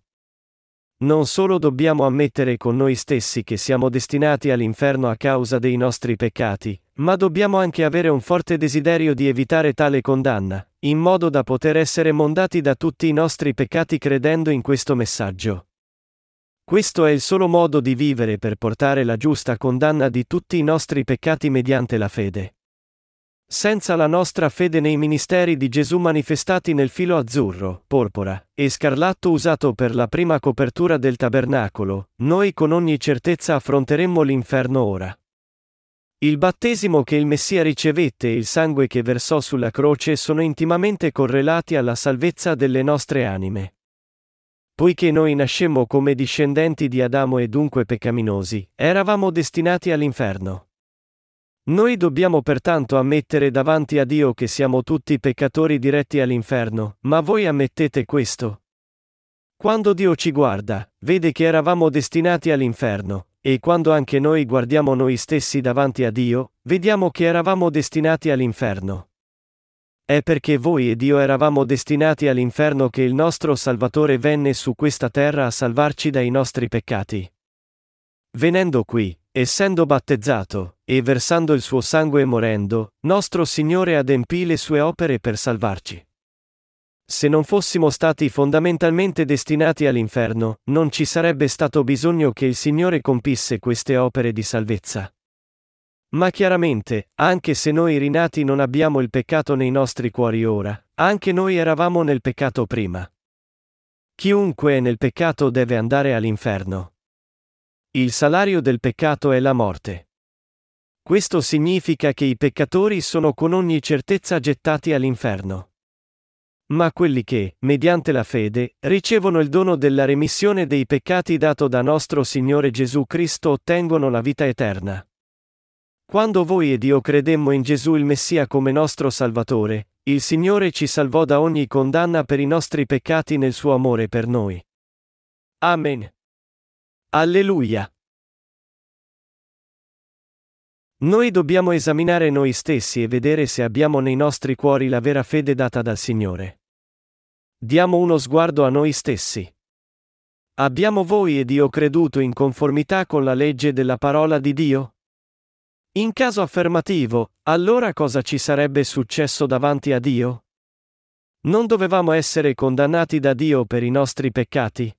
Non solo dobbiamo ammettere con noi stessi che siamo destinati all'inferno a causa dei nostri peccati, ma dobbiamo anche avere un forte desiderio di evitare tale condanna, in modo da poter essere mondati da tutti i nostri peccati credendo in questo messaggio. Questo è il solo modo di vivere per portare la giusta condanna di tutti i nostri peccati mediante la fede. Senza la nostra fede nei ministeri di Gesù manifestati nel filo azzurro, porpora e scarlatto usato per la prima copertura del tabernacolo, noi con ogni certezza affronteremmo l'inferno ora. Il battesimo che il Messia ricevette e il sangue che versò sulla croce sono intimamente correlati alla salvezza delle nostre anime. Poiché noi nascemmo come discendenti di Adamo e dunque peccaminosi, eravamo destinati all'inferno. Noi dobbiamo pertanto ammettere davanti a Dio che siamo tutti peccatori diretti all'inferno, ma voi ammettete questo? Quando Dio ci guarda, vede che eravamo destinati all'inferno, e quando anche noi guardiamo noi stessi davanti a Dio, vediamo che eravamo destinati all'inferno. È perché voi e Dio eravamo destinati all'inferno che il nostro Salvatore venne su questa terra a salvarci dai nostri peccati. Venendo qui, essendo battezzato, e versando il suo sangue morendo, nostro Signore adempì le sue opere per salvarci. Se non fossimo stati fondamentalmente destinati all'inferno, non ci sarebbe stato bisogno che il Signore compisse queste opere di salvezza. Ma chiaramente, anche se noi rinati non abbiamo il peccato nei nostri cuori ora, anche noi eravamo nel peccato prima. Chiunque è nel peccato deve andare all'inferno. Il salario del peccato è la morte. Questo significa che i peccatori sono con ogni certezza gettati all'inferno. Ma quelli che, mediante la fede, ricevono il dono della remissione dei peccati dato da nostro Signore Gesù Cristo ottengono la vita eterna. Quando voi ed io credemmo in Gesù il Messia come nostro Salvatore, il Signore ci salvò da ogni condanna per i nostri peccati nel suo amore per noi. Amen. Alleluia. Noi dobbiamo esaminare noi stessi e vedere se abbiamo nei nostri cuori la vera fede data dal Signore. Diamo uno sguardo a noi stessi. Abbiamo voi ed io creduto in conformità con la legge della parola di Dio? In caso affermativo, allora cosa ci sarebbe successo davanti a Dio? Non dovevamo essere condannati da Dio per i nostri peccati?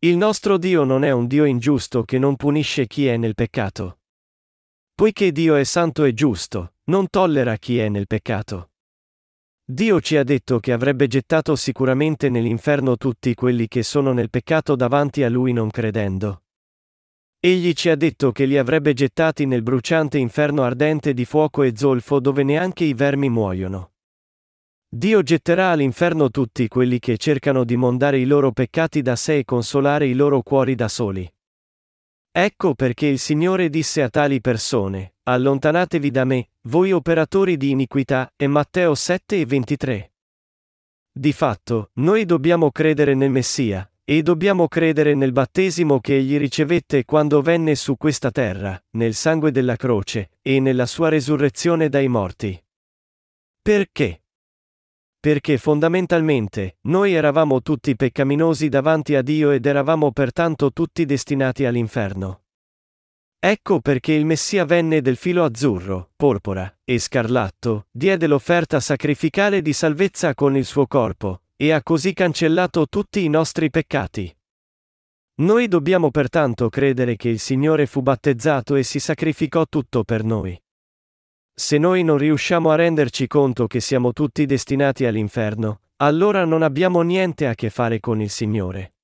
Il nostro Dio non è un Dio ingiusto che non punisce chi è nel peccato. Poiché Dio è santo e giusto, non tollera chi è nel peccato. Dio ci ha detto che avrebbe gettato sicuramente nell'inferno tutti quelli che sono nel peccato davanti a Lui non credendo. Egli ci ha detto che li avrebbe gettati nel bruciante inferno ardente di fuoco e zolfo dove neanche i vermi muoiono. Dio getterà all'inferno tutti quelli che cercano di mondare i loro peccati da sé e consolare i loro cuori da soli. Ecco perché il Signore disse a tali persone, Allontanatevi da me, voi operatori di iniquità, e Matteo 7 e 23. Di fatto, noi dobbiamo credere nel Messia, e dobbiamo credere nel battesimo che egli ricevette quando venne su questa terra, nel sangue della croce, e nella sua resurrezione dai morti. Perché? Perché fondamentalmente, noi eravamo tutti peccaminosi davanti a Dio ed eravamo pertanto tutti destinati all'inferno. Ecco perché il Messia venne del filo azzurro, porpora e scarlatto, diede l'offerta sacrificale di salvezza con il suo corpo, e ha così cancellato tutti i nostri peccati. Noi dobbiamo pertanto credere che il Signore fu battezzato e si sacrificò tutto per noi. Se noi non riusciamo a renderci conto che siamo tutti destinati all'inferno, allora non abbiamo niente a che fare con il Signore.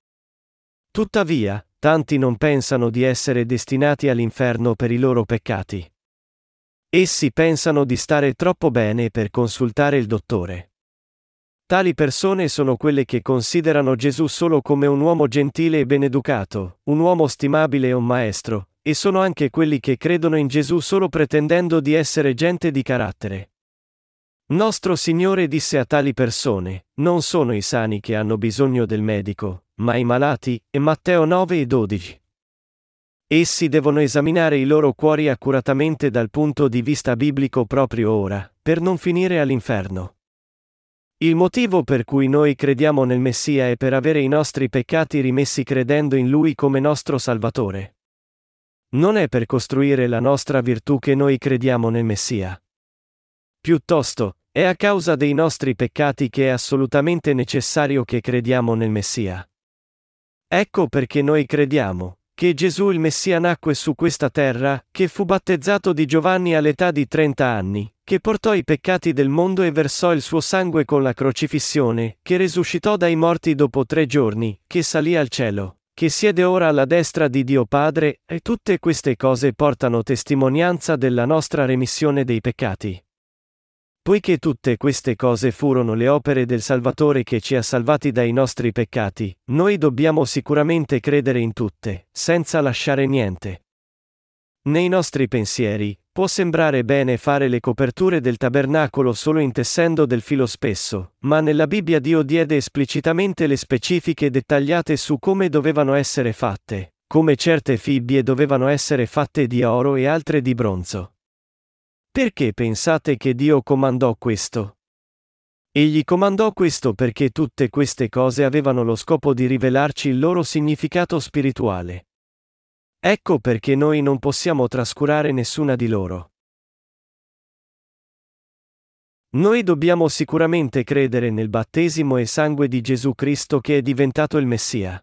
Tuttavia, tanti non pensano di essere destinati all'inferno per i loro peccati. Essi pensano di stare troppo bene per consultare il dottore. Tali persone sono quelle che considerano Gesù solo come un uomo gentile e beneducato, un uomo stimabile e un maestro, e sono anche quelli che credono in Gesù solo pretendendo di essere gente di carattere. Nostro Signore disse a tali persone, non sono i sani che hanno bisogno del medico, ma i malati, e Matteo 9 e 12. Essi devono esaminare i loro cuori accuratamente dal punto di vista biblico proprio ora, per non finire all'inferno. Il motivo per cui noi crediamo nel Messia è per avere i nostri peccati rimessi credendo in Lui come nostro Salvatore. Non è per costruire la nostra virtù che noi crediamo nel Messia. Piuttosto, è a causa dei nostri peccati che è assolutamente necessario che crediamo nel Messia. Ecco perché noi crediamo che Gesù il Messia nacque su questa terra, che fu battezzato di Giovanni all'età di 30 anni, che portò i peccati del mondo e versò il suo sangue con la crocifissione, che resuscitò dai morti dopo tre giorni, che salì al cielo, che siede ora alla destra di Dio Padre, e tutte queste cose portano testimonianza della nostra remissione dei peccati. Poiché tutte queste cose furono le opere del Salvatore che ci ha salvati dai nostri peccati, noi dobbiamo sicuramente credere in tutte, senza lasciare niente. Nei nostri pensieri, Può sembrare bene fare le coperture del tabernacolo solo intessendo del filo spesso, ma nella Bibbia Dio diede esplicitamente le specifiche dettagliate su come dovevano essere fatte, come certe fibbie dovevano essere fatte di oro e altre di bronzo. Perché pensate che Dio comandò questo? Egli comandò questo perché tutte queste cose avevano lo scopo di rivelarci il loro significato spirituale. Ecco perché noi non possiamo trascurare nessuna di loro. Noi dobbiamo sicuramente credere nel battesimo e sangue di Gesù Cristo che è diventato il Messia.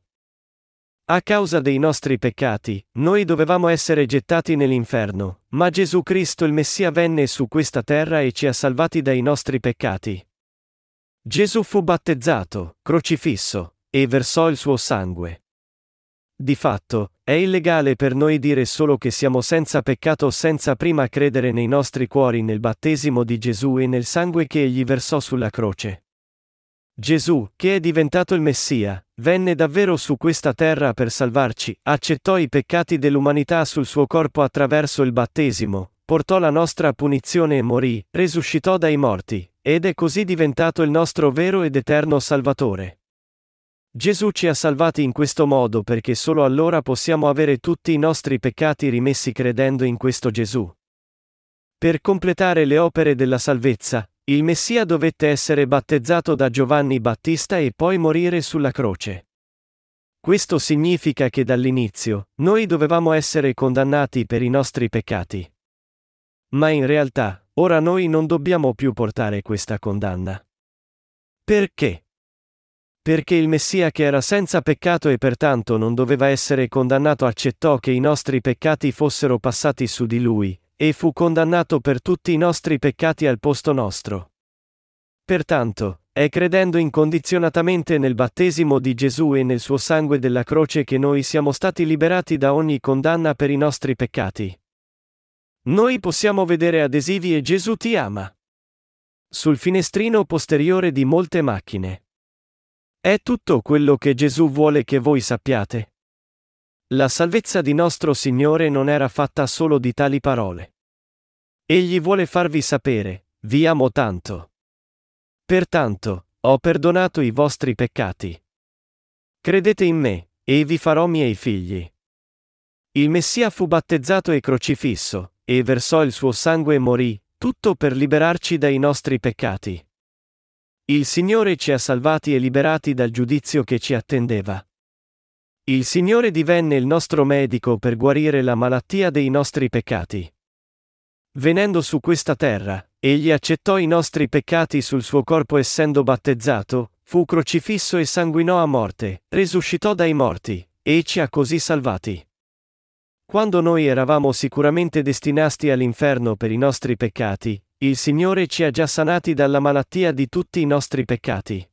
A causa dei nostri peccati, noi dovevamo essere gettati nell'inferno, ma Gesù Cristo il Messia venne su questa terra e ci ha salvati dai nostri peccati. Gesù fu battezzato, crocifisso, e versò il suo sangue. Di fatto, è illegale per noi dire solo che siamo senza peccato senza prima credere nei nostri cuori nel battesimo di Gesù e nel sangue che egli versò sulla croce. Gesù, che è diventato il Messia, venne davvero su questa terra per salvarci, accettò i peccati dell'umanità sul suo corpo attraverso il battesimo, portò la nostra punizione e morì, resuscitò dai morti, ed è così diventato il nostro vero ed eterno Salvatore. Gesù ci ha salvati in questo modo perché solo allora possiamo avere tutti i nostri peccati rimessi credendo in questo Gesù. Per completare le opere della salvezza, il Messia dovette essere battezzato da Giovanni Battista e poi morire sulla croce. Questo significa che dall'inizio, noi dovevamo essere condannati per i nostri peccati. Ma in realtà, ora noi non dobbiamo più portare questa condanna. Perché? Perché il Messia che era senza peccato e pertanto non doveva essere condannato accettò che i nostri peccati fossero passati su di lui, e fu condannato per tutti i nostri peccati al posto nostro. Pertanto, è credendo incondizionatamente nel battesimo di Gesù e nel suo sangue della croce che noi siamo stati liberati da ogni condanna per i nostri peccati. Noi possiamo vedere adesivi e Gesù ti ama. Sul finestrino posteriore di molte macchine. È tutto quello che Gesù vuole che voi sappiate. La salvezza di nostro Signore non era fatta solo di tali parole. Egli vuole farvi sapere, vi amo tanto. Pertanto, ho perdonato i vostri peccati. Credete in me, e vi farò miei figli. Il Messia fu battezzato e crocifisso, e versò il suo sangue e morì, tutto per liberarci dai nostri peccati. Il Signore ci ha salvati e liberati dal giudizio che ci attendeva. Il Signore divenne il nostro medico per guarire la malattia dei nostri peccati. Venendo su questa terra, egli accettò i nostri peccati sul suo corpo essendo battezzato, fu crocifisso e sanguinò a morte, resuscitò dai morti, e ci ha così salvati. Quando noi eravamo sicuramente destinati all'inferno per i nostri peccati, il Signore ci ha già sanati dalla malattia di tutti i nostri peccati.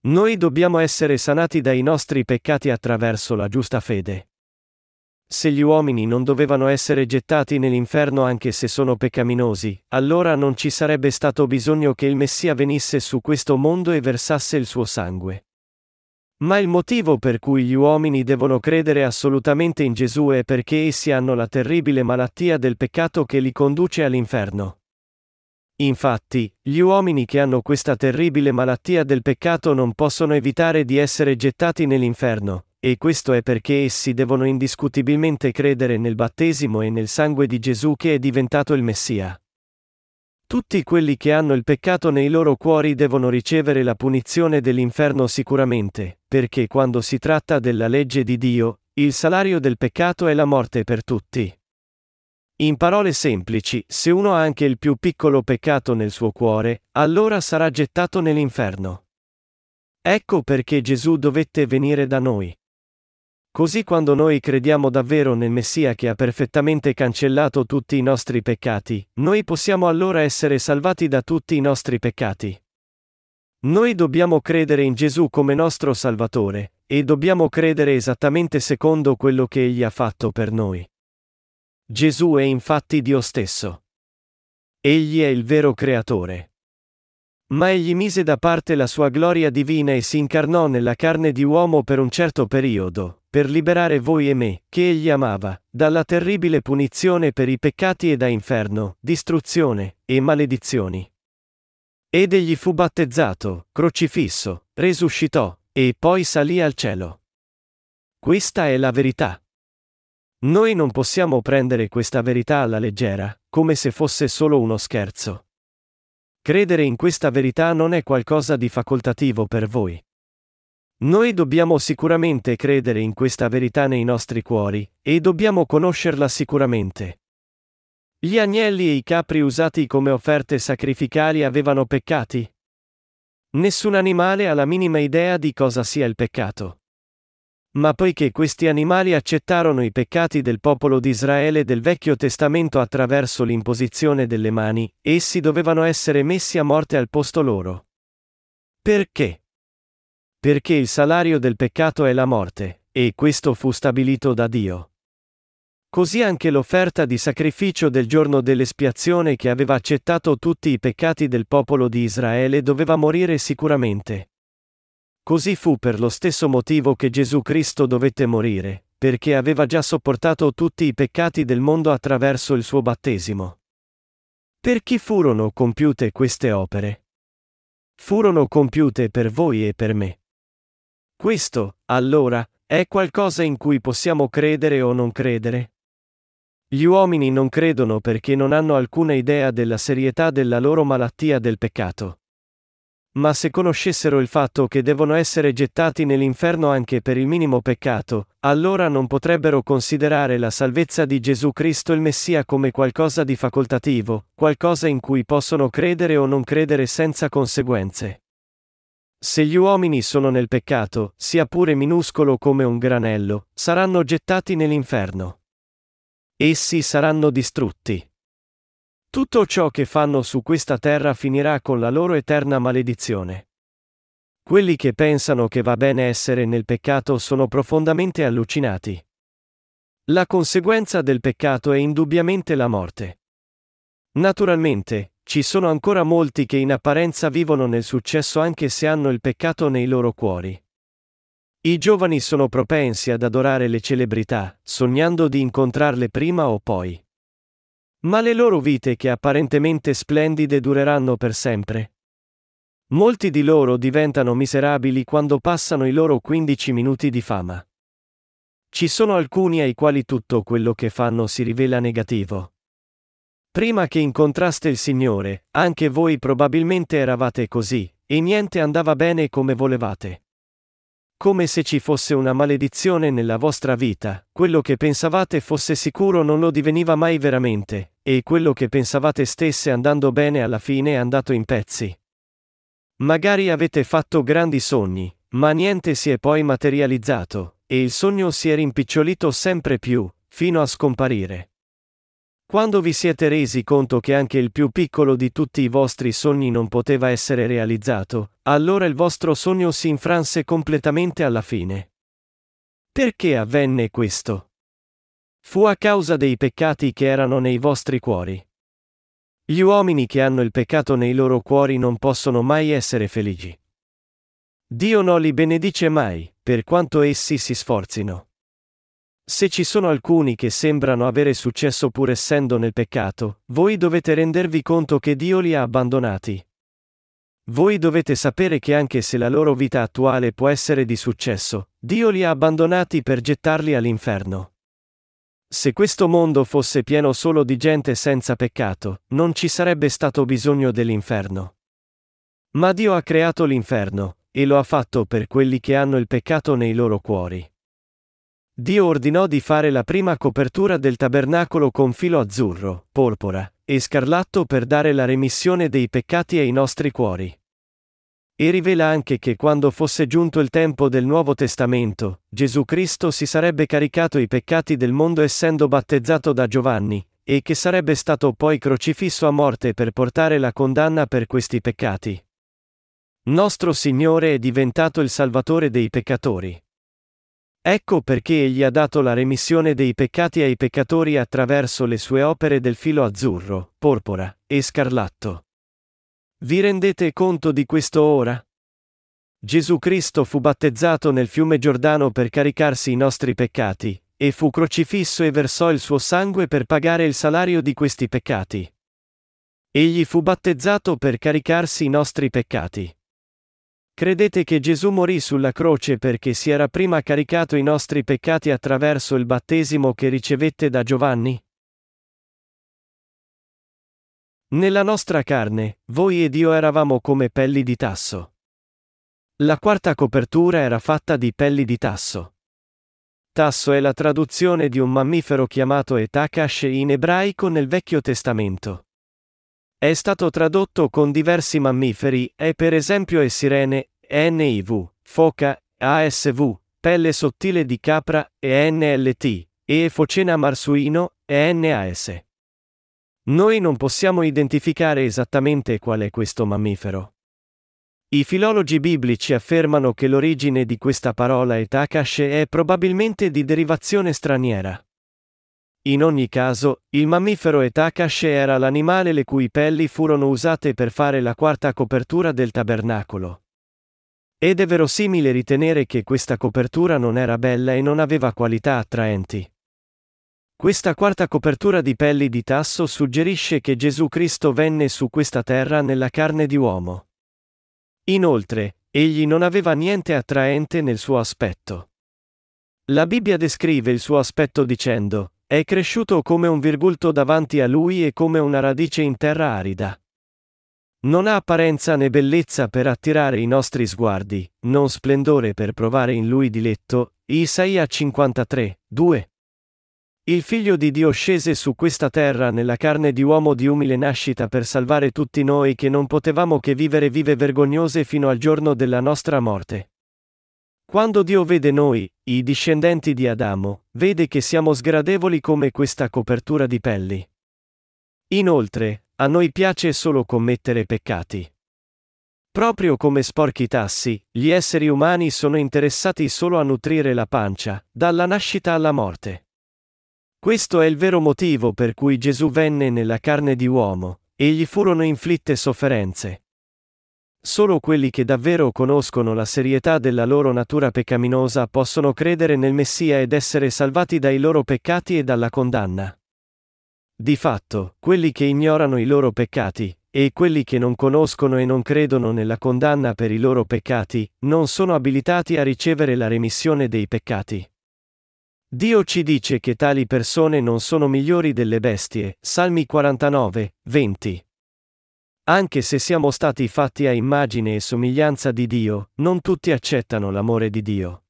Noi dobbiamo essere sanati dai nostri peccati attraverso la giusta fede. Se gli uomini non dovevano essere gettati nell'inferno anche se sono peccaminosi, allora non ci sarebbe stato bisogno che il Messia venisse su questo mondo e versasse il suo sangue. Ma il motivo per cui gli uomini devono credere assolutamente in Gesù è perché essi hanno la terribile malattia del peccato che li conduce all'inferno. Infatti, gli uomini che hanno questa terribile malattia del peccato non possono evitare di essere gettati nell'inferno, e questo è perché essi devono indiscutibilmente credere nel battesimo e nel sangue di Gesù che è diventato il Messia. Tutti quelli che hanno il peccato nei loro cuori devono ricevere la punizione dell'inferno sicuramente, perché quando si tratta della legge di Dio, il salario del peccato è la morte per tutti. In parole semplici, se uno ha anche il più piccolo peccato nel suo cuore, allora sarà gettato nell'inferno. Ecco perché Gesù dovette venire da noi. Così quando noi crediamo davvero nel Messia che ha perfettamente cancellato tutti i nostri peccati, noi possiamo allora essere salvati da tutti i nostri peccati. Noi dobbiamo credere in Gesù come nostro Salvatore, e dobbiamo credere esattamente secondo quello che Egli ha fatto per noi. Gesù è infatti Dio stesso. Egli è il vero Creatore. Ma egli mise da parte la sua gloria divina e si incarnò nella carne di uomo per un certo periodo, per liberare voi e me, che egli amava, dalla terribile punizione per i peccati e da inferno, distruzione e maledizioni. Ed egli fu battezzato, crocifisso, resuscitò, e poi salì al cielo. Questa è la verità. Noi non possiamo prendere questa verità alla leggera, come se fosse solo uno scherzo. Credere in questa verità non è qualcosa di facoltativo per voi. Noi dobbiamo sicuramente credere in questa verità nei nostri cuori, e dobbiamo conoscerla sicuramente. Gli agnelli e i capri usati come offerte sacrificali avevano peccati? Nessun animale ha la minima idea di cosa sia il peccato. Ma poiché questi animali accettarono i peccati del popolo di Israele del Vecchio Testamento attraverso l'imposizione delle mani, essi dovevano essere messi a morte al posto loro. Perché? Perché il salario del peccato è la morte, e questo fu stabilito da Dio. Così anche l'offerta di sacrificio del giorno dell'espiazione che aveva accettato tutti i peccati del popolo di Israele doveva morire sicuramente. Così fu per lo stesso motivo che Gesù Cristo dovette morire, perché aveva già sopportato tutti i peccati del mondo attraverso il suo battesimo. Per chi furono compiute queste opere? Furono compiute per voi e per me. Questo, allora, è qualcosa in cui possiamo credere o non credere? Gli uomini non credono perché non hanno alcuna idea della serietà della loro malattia del peccato. Ma se conoscessero il fatto che devono essere gettati nell'inferno anche per il minimo peccato, allora non potrebbero considerare la salvezza di Gesù Cristo il Messia come qualcosa di facoltativo, qualcosa in cui possono credere o non credere senza conseguenze. Se gli uomini sono nel peccato, sia pure minuscolo come un granello, saranno gettati nell'inferno. Essi saranno distrutti. Tutto ciò che fanno su questa terra finirà con la loro eterna maledizione. Quelli che pensano che va bene essere nel peccato sono profondamente allucinati. La conseguenza del peccato è indubbiamente la morte. Naturalmente, ci sono ancora molti che in apparenza vivono nel successo anche se hanno il peccato nei loro cuori. I giovani sono propensi ad adorare le celebrità, sognando di incontrarle prima o poi. Ma le loro vite che apparentemente splendide dureranno per sempre. Molti di loro diventano miserabili quando passano i loro 15 minuti di fama. Ci sono alcuni ai quali tutto quello che fanno si rivela negativo. Prima che incontraste il Signore, anche voi probabilmente eravate così, e niente andava bene come volevate. Come se ci fosse una maledizione nella vostra vita, quello che pensavate fosse sicuro non lo diveniva mai veramente, e quello che pensavate stesse andando bene alla fine è andato in pezzi. Magari avete fatto grandi sogni, ma niente si è poi materializzato, e il sogno si è rimpicciolito sempre più, fino a scomparire. Quando vi siete resi conto che anche il più piccolo di tutti i vostri sogni non poteva essere realizzato, allora il vostro sogno si infranse completamente alla fine. Perché avvenne questo? Fu a causa dei peccati che erano nei vostri cuori. Gli uomini che hanno il peccato nei loro cuori non possono mai essere felici. Dio non li benedice mai, per quanto essi si sforzino. Se ci sono alcuni che sembrano avere successo pur essendo nel peccato, voi dovete rendervi conto che Dio li ha abbandonati. Voi dovete sapere che anche se la loro vita attuale può essere di successo, Dio li ha abbandonati per gettarli all'inferno. Se questo mondo fosse pieno solo di gente senza peccato, non ci sarebbe stato bisogno dell'inferno. Ma Dio ha creato l'inferno, e lo ha fatto per quelli che hanno il peccato nei loro cuori. Dio ordinò di fare la prima copertura del tabernacolo con filo azzurro, porpora e scarlatto per dare la remissione dei peccati ai nostri cuori. E rivela anche che quando fosse giunto il tempo del Nuovo Testamento, Gesù Cristo si sarebbe caricato i peccati del mondo essendo battezzato da Giovanni, e che sarebbe stato poi crocifisso a morte per portare la condanna per questi peccati. Nostro Signore è diventato il Salvatore dei peccatori. Ecco perché egli ha dato la remissione dei peccati ai peccatori attraverso le sue opere del filo azzurro, porpora e scarlatto. Vi rendete conto di questo ora? Gesù Cristo fu battezzato nel fiume Giordano per caricarsi i nostri peccati, e fu crocifisso e versò il suo sangue per pagare il salario di questi peccati. Egli fu battezzato per caricarsi i nostri peccati. Credete che Gesù morì sulla croce perché si era prima caricato i nostri peccati attraverso il battesimo che ricevette da Giovanni? Nella nostra carne, voi ed io eravamo come pelli di tasso. La quarta copertura era fatta di pelli di tasso. Tasso è la traduzione di un mammifero chiamato Etakash in ebraico nel Vecchio Testamento. È stato tradotto con diversi mammiferi, e per esempio e sirene, NIV, foca, ASV, pelle sottile di capra, e NLT, e focena marsuino, e NAS. Noi non possiamo identificare esattamente qual è questo mammifero. I filologi biblici affermano che l'origine di questa parola etakash è probabilmente di derivazione straniera. In ogni caso, il mammifero Etakash era l'animale le cui pelli furono usate per fare la quarta copertura del tabernacolo. Ed è verosimile ritenere che questa copertura non era bella e non aveva qualità attraenti. Questa quarta copertura di pelli di tasso suggerisce che Gesù Cristo venne su questa terra nella carne di uomo. Inoltre, egli non aveva niente attraente nel suo aspetto. La Bibbia descrive il suo aspetto dicendo, è cresciuto come un virgulto davanti a lui e come una radice in terra arida. Non ha apparenza né bellezza per attirare i nostri sguardi, non splendore per provare in lui diletto. Isaia 53, 2. Il figlio di Dio scese su questa terra nella carne di uomo di umile nascita per salvare tutti noi che non potevamo che vivere vive vergognose fino al giorno della nostra morte. Quando Dio vede noi, i discendenti di Adamo, vede che siamo sgradevoli come questa copertura di pelli. Inoltre, a noi piace solo commettere peccati. Proprio come sporchi tassi, gli esseri umani sono interessati solo a nutrire la pancia, dalla nascita alla morte. Questo è il vero motivo per cui Gesù venne nella carne di uomo, e gli furono inflitte sofferenze. Solo quelli che davvero conoscono la serietà della loro natura peccaminosa possono credere nel Messia ed essere salvati dai loro peccati e dalla condanna. Di fatto, quelli che ignorano i loro peccati, e quelli che non conoscono e non credono nella condanna per i loro peccati, non sono abilitati a ricevere la remissione dei peccati. Dio ci dice che tali persone non sono migliori delle bestie, Salmi 49, 20. Anche se siamo stati fatti a immagine e somiglianza di Dio, non tutti accettano l'amore di Dio.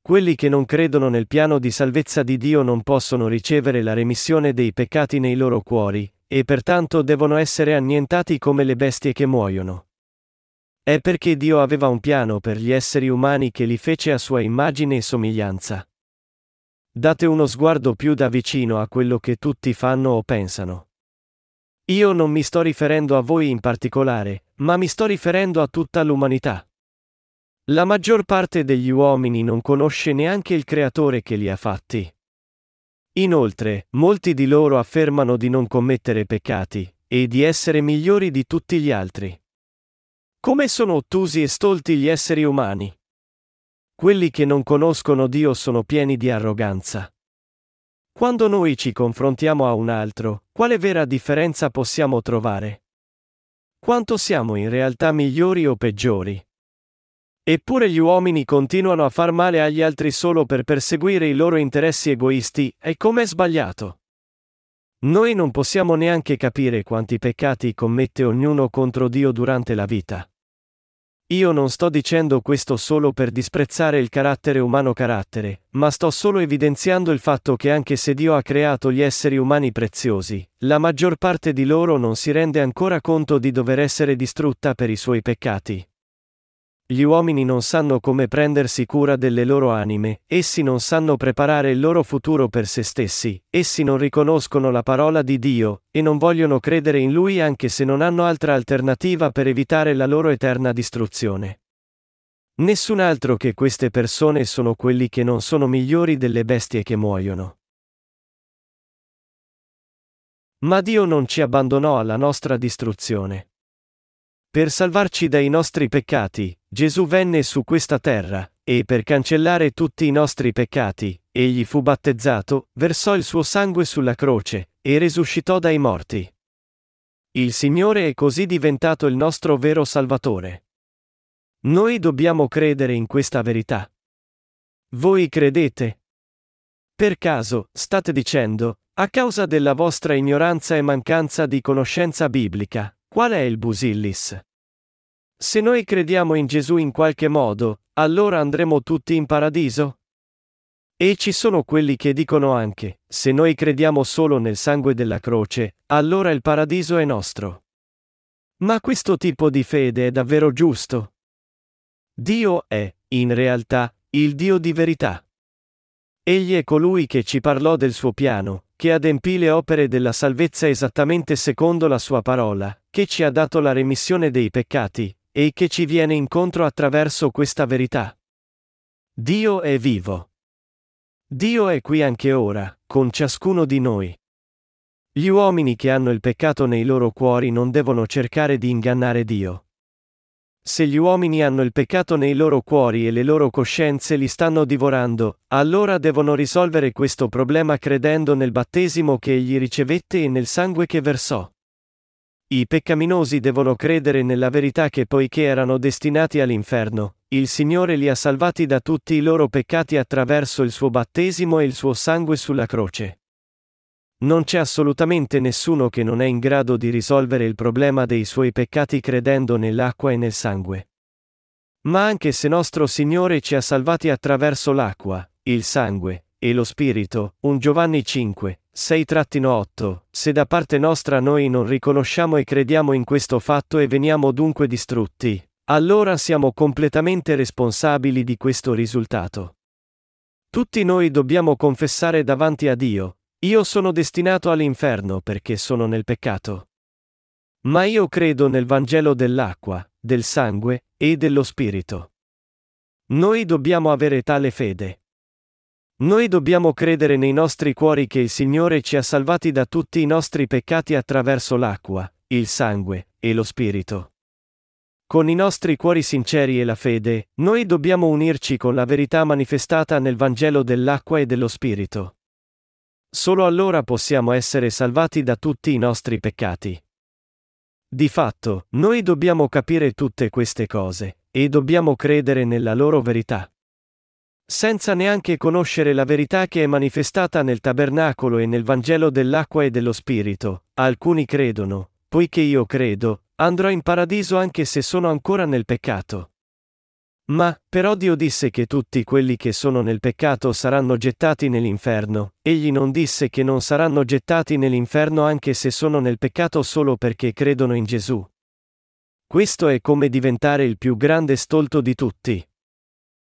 Quelli che non credono nel piano di salvezza di Dio non possono ricevere la remissione dei peccati nei loro cuori, e pertanto devono essere annientati come le bestie che muoiono. È perché Dio aveva un piano per gli esseri umani che li fece a sua immagine e somiglianza. Date uno sguardo più da vicino a quello che tutti fanno o pensano. Io non mi sto riferendo a voi in particolare, ma mi sto riferendo a tutta l'umanità. La maggior parte degli uomini non conosce neanche il Creatore che li ha fatti. Inoltre, molti di loro affermano di non commettere peccati, e di essere migliori di tutti gli altri. Come sono ottusi e stolti gli esseri umani? Quelli che non conoscono Dio sono pieni di arroganza. Quando noi ci confrontiamo a un altro, quale vera differenza possiamo trovare? Quanto siamo in realtà migliori o peggiori? Eppure gli uomini continuano a far male agli altri solo per perseguire i loro interessi egoisti, e com'è sbagliato? Noi non possiamo neanche capire quanti peccati commette ognuno contro Dio durante la vita. Io non sto dicendo questo solo per disprezzare il carattere umano carattere, ma sto solo evidenziando il fatto che anche se Dio ha creato gli esseri umani preziosi, la maggior parte di loro non si rende ancora conto di dover essere distrutta per i suoi peccati. Gli uomini non sanno come prendersi cura delle loro anime, essi non sanno preparare il loro futuro per se stessi, essi non riconoscono la parola di Dio, e non vogliono credere in Lui anche se non hanno altra alternativa per evitare la loro eterna distruzione. Nessun altro che queste persone sono quelli che non sono migliori delle bestie che muoiono. Ma Dio non ci abbandonò alla nostra distruzione. Per salvarci dai nostri peccati, Gesù venne su questa terra, e per cancellare tutti i nostri peccati, egli fu battezzato, versò il suo sangue sulla croce, e risuscitò dai morti. Il Signore è così diventato il nostro vero Salvatore. Noi dobbiamo credere in questa verità. Voi credete? Per caso, state dicendo, a causa della vostra ignoranza e mancanza di conoscenza biblica, Qual è il Busillis? Se noi crediamo in Gesù in qualche modo, allora andremo tutti in paradiso? E ci sono quelli che dicono anche, se noi crediamo solo nel sangue della croce, allora il paradiso è nostro. Ma questo tipo di fede è davvero giusto? Dio è, in realtà, il Dio di verità. Egli è colui che ci parlò del suo piano, che adempì le opere della salvezza esattamente secondo la sua parola, che ci ha dato la remissione dei peccati, e che ci viene incontro attraverso questa verità. Dio è vivo. Dio è qui anche ora, con ciascuno di noi. Gli uomini che hanno il peccato nei loro cuori non devono cercare di ingannare Dio. Se gli uomini hanno il peccato nei loro cuori e le loro coscienze li stanno divorando, allora devono risolvere questo problema credendo nel battesimo che egli ricevette e nel sangue che versò. I peccaminosi devono credere nella verità che poiché erano destinati all'inferno, il Signore li ha salvati da tutti i loro peccati attraverso il suo battesimo e il suo sangue sulla croce. Non c'è assolutamente nessuno che non è in grado di risolvere il problema dei suoi peccati credendo nell'acqua e nel sangue. Ma anche se nostro Signore ci ha salvati attraverso l'acqua, il sangue, e lo Spirito, 1 Giovanni 5, 6-8, se da parte nostra noi non riconosciamo e crediamo in questo fatto e veniamo dunque distrutti, allora siamo completamente responsabili di questo risultato. Tutti noi dobbiamo confessare davanti a Dio, io sono destinato all'inferno perché sono nel peccato. Ma io credo nel Vangelo dell'acqua, del sangue e dello Spirito. Noi dobbiamo avere tale fede. Noi dobbiamo credere nei nostri cuori che il Signore ci ha salvati da tutti i nostri peccati attraverso l'acqua, il sangue e lo Spirito. Con i nostri cuori sinceri e la fede, noi dobbiamo unirci con la verità manifestata nel Vangelo dell'acqua e dello Spirito. Solo allora possiamo essere salvati da tutti i nostri peccati. Di fatto, noi dobbiamo capire tutte queste cose, e dobbiamo credere nella loro verità. Senza neanche conoscere la verità che è manifestata nel tabernacolo e nel Vangelo dell'acqua e dello Spirito, alcuni credono, poiché io credo, andrò in paradiso anche se sono ancora nel peccato. Ma, però Dio disse che tutti quelli che sono nel peccato saranno gettati nell'inferno, egli non disse che non saranno gettati nell'inferno anche se sono nel peccato solo perché credono in Gesù. Questo è come diventare il più grande stolto di tutti.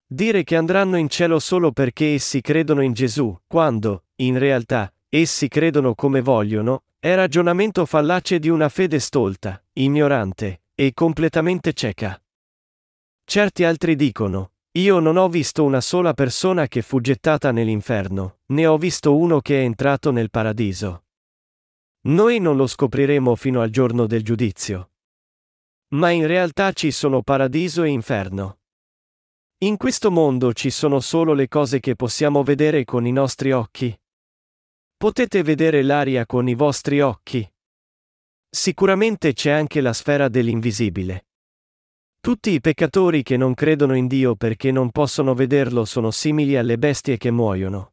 Dire che andranno in cielo solo perché essi credono in Gesù, quando, in realtà, essi credono come vogliono, è ragionamento fallace di una fede stolta, ignorante, e completamente cieca. Certi altri dicono, io non ho visto una sola persona che fu gettata nell'inferno, ne ho visto uno che è entrato nel paradiso. Noi non lo scopriremo fino al giorno del giudizio. Ma in realtà ci sono paradiso e inferno. In questo mondo ci sono solo le cose che possiamo vedere con i nostri occhi. Potete vedere l'aria con i vostri occhi. Sicuramente c'è anche la sfera dell'invisibile. Tutti i peccatori che non credono in Dio perché non possono vederlo sono simili alle bestie che muoiono.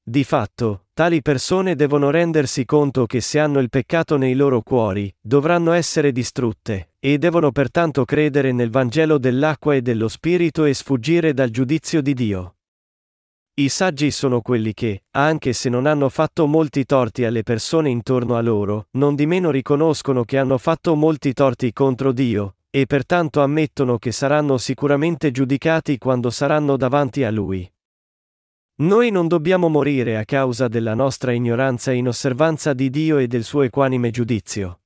Di fatto, tali persone devono rendersi conto che se hanno il peccato nei loro cuori, dovranno essere distrutte, e devono pertanto credere nel Vangelo dell'acqua e dello Spirito e sfuggire dal giudizio di Dio. I saggi sono quelli che, anche se non hanno fatto molti torti alle persone intorno a loro, non di meno riconoscono che hanno fatto molti torti contro Dio, e pertanto ammettono che saranno sicuramente giudicati quando saranno davanti a Lui. Noi non dobbiamo morire a causa della nostra ignoranza in osservanza di Dio e del suo equanime giudizio.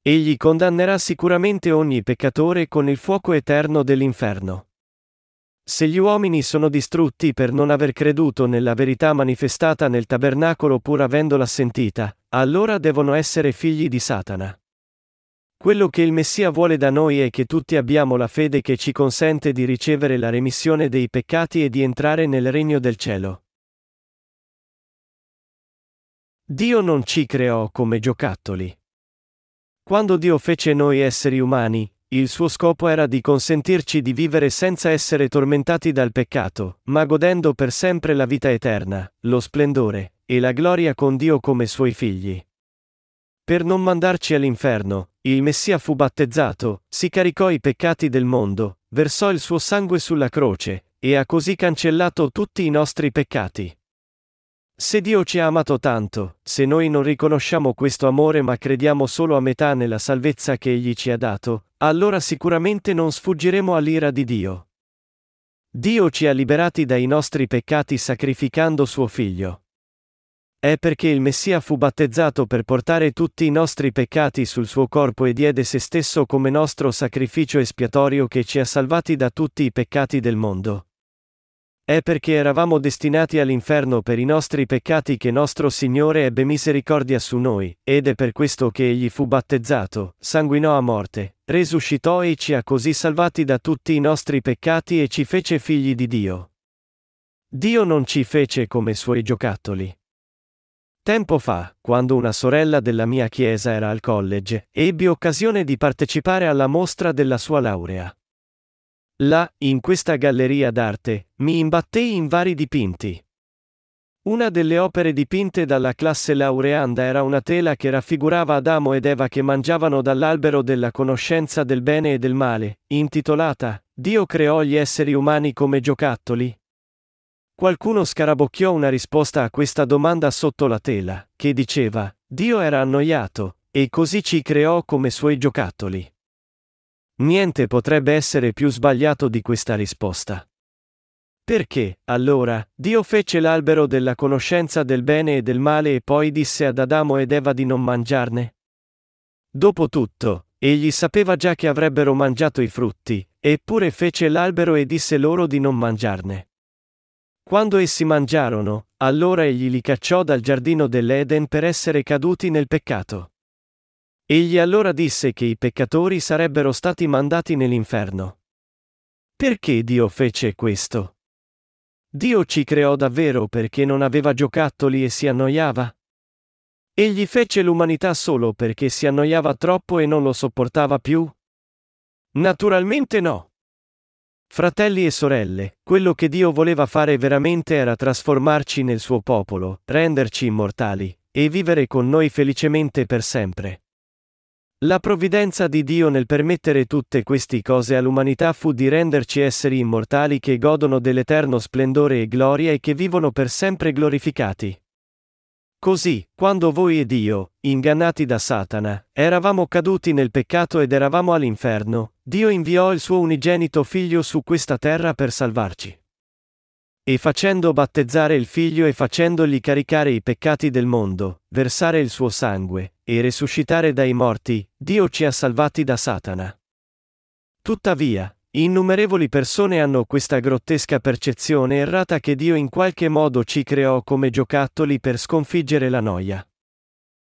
Egli condannerà sicuramente ogni peccatore con il fuoco eterno dell'inferno. Se gli uomini sono distrutti per non aver creduto nella verità manifestata nel tabernacolo pur avendola sentita, allora devono essere figli di Satana. Quello che il Messia vuole da noi è che tutti abbiamo la fede che ci consente di ricevere la remissione dei peccati e di entrare nel regno del cielo. Dio non ci creò come giocattoli. Quando Dio fece noi esseri umani, il suo scopo era di consentirci di vivere senza essere tormentati dal peccato, ma godendo per sempre la vita eterna, lo splendore e la gloria con Dio come suoi figli. Per non mandarci all'inferno, il Messia fu battezzato, si caricò i peccati del mondo, versò il suo sangue sulla croce, e ha così cancellato tutti i nostri peccati. Se Dio ci ha amato tanto, se noi non riconosciamo questo amore ma crediamo solo a metà nella salvezza che Egli ci ha dato, allora sicuramente non sfuggiremo all'ira di Dio. Dio ci ha liberati dai nostri peccati sacrificando suo Figlio. È perché il Messia fu battezzato per portare tutti i nostri peccati sul suo corpo e diede se stesso come nostro sacrificio espiatorio che ci ha salvati da tutti i peccati del mondo. È perché eravamo destinati all'inferno per i nostri peccati che nostro Signore ebbe misericordia su noi, ed è per questo che egli fu battezzato, sanguinò a morte, resuscitò e ci ha così salvati da tutti i nostri peccati e ci fece figli di Dio. Dio non ci fece come suoi giocattoli. Tempo fa, quando una sorella della mia chiesa era al college, ebbi occasione di partecipare alla mostra della sua laurea. Là, in questa galleria d'arte, mi imbattei in vari dipinti. Una delle opere dipinte dalla classe laureanda era una tela che raffigurava Adamo ed Eva che mangiavano dall'albero della conoscenza del bene e del male, intitolata Dio creò gli esseri umani come giocattoli. Qualcuno scarabocchiò una risposta a questa domanda sotto la tela, che diceva, Dio era annoiato, e così ci creò come suoi giocattoli. Niente potrebbe essere più sbagliato di questa risposta. Perché, allora, Dio fece l'albero della conoscenza del bene e del male e poi disse ad Adamo ed Eva di non mangiarne? Dopotutto, egli sapeva già che avrebbero mangiato i frutti, eppure fece l'albero e disse loro di non mangiarne. Quando essi mangiarono, allora egli li cacciò dal giardino dell'Eden per essere caduti nel peccato. Egli allora disse che i peccatori sarebbero stati mandati nell'inferno. Perché Dio fece questo? Dio ci creò davvero perché non aveva giocattoli e si annoiava? Egli fece l'umanità solo perché si annoiava troppo e non lo sopportava più? Naturalmente no. Fratelli e sorelle, quello che Dio voleva fare veramente era trasformarci nel suo popolo, renderci immortali, e vivere con noi felicemente per sempre. La provvidenza di Dio nel permettere tutte queste cose all'umanità fu di renderci esseri immortali che godono dell'eterno splendore e gloria e che vivono per sempre glorificati. Così, quando voi ed io, ingannati da Satana, eravamo caduti nel peccato ed eravamo all'inferno, Dio inviò il suo unigenito figlio su questa terra per salvarci. E facendo battezzare il figlio e facendogli caricare i peccati del mondo, versare il suo sangue, e resuscitare dai morti, Dio ci ha salvati da Satana. Tuttavia, Innumerevoli persone hanno questa grottesca percezione errata che Dio in qualche modo ci creò come giocattoli per sconfiggere la noia.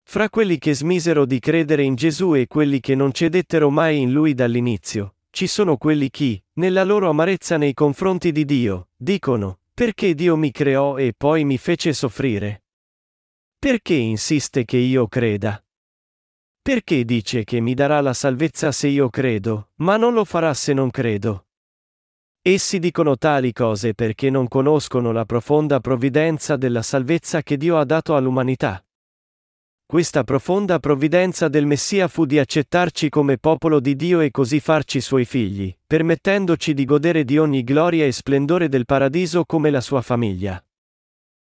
Fra quelli che smisero di credere in Gesù e quelli che non cedettero mai in Lui dall'inizio, ci sono quelli che, nella loro amarezza nei confronti di Dio, dicono, perché Dio mi creò e poi mi fece soffrire? Perché insiste che io creda? Perché dice che mi darà la salvezza se io credo, ma non lo farà se non credo? Essi dicono tali cose perché non conoscono la profonda provvidenza della salvezza che Dio ha dato all'umanità. Questa profonda provvidenza del Messia fu di accettarci come popolo di Dio e così farci suoi figli, permettendoci di godere di ogni gloria e splendore del paradiso come la sua famiglia.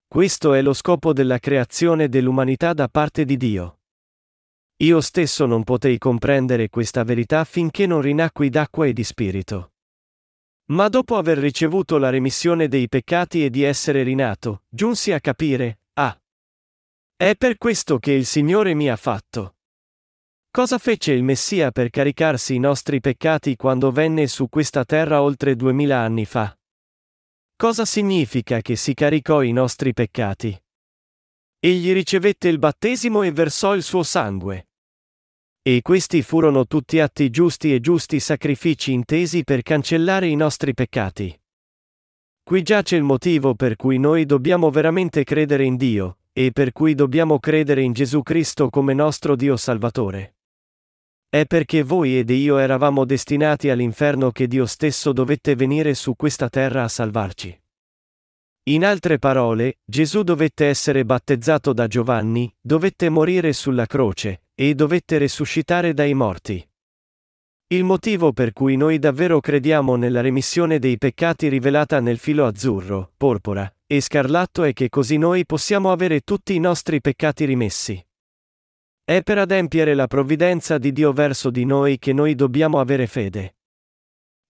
Questo è lo scopo della creazione dell'umanità da parte di Dio. Io stesso non potei comprendere questa verità finché non rinacqui d'acqua e di spirito. Ma dopo aver ricevuto la remissione dei peccati e di essere rinato, giunsi a capire, ah. È per questo che il Signore mi ha fatto. Cosa fece il Messia per caricarsi i nostri peccati quando venne su questa terra oltre duemila anni fa? Cosa significa che si caricò i nostri peccati? Egli ricevette il battesimo e versò il suo sangue. E questi furono tutti atti giusti e giusti sacrifici intesi per cancellare i nostri peccati. Qui giace il motivo per cui noi dobbiamo veramente credere in Dio, e per cui dobbiamo credere in Gesù Cristo come nostro Dio Salvatore. È perché voi ed io eravamo destinati all'inferno che Dio stesso dovette venire su questa terra a salvarci. In altre parole, Gesù dovette essere battezzato da Giovanni, dovette morire sulla croce, e dovette resuscitare dai morti. Il motivo per cui noi davvero crediamo nella remissione dei peccati rivelata nel filo azzurro, porpora e scarlatto è che così noi possiamo avere tutti i nostri peccati rimessi. È per adempiere la provvidenza di Dio verso di noi che noi dobbiamo avere fede.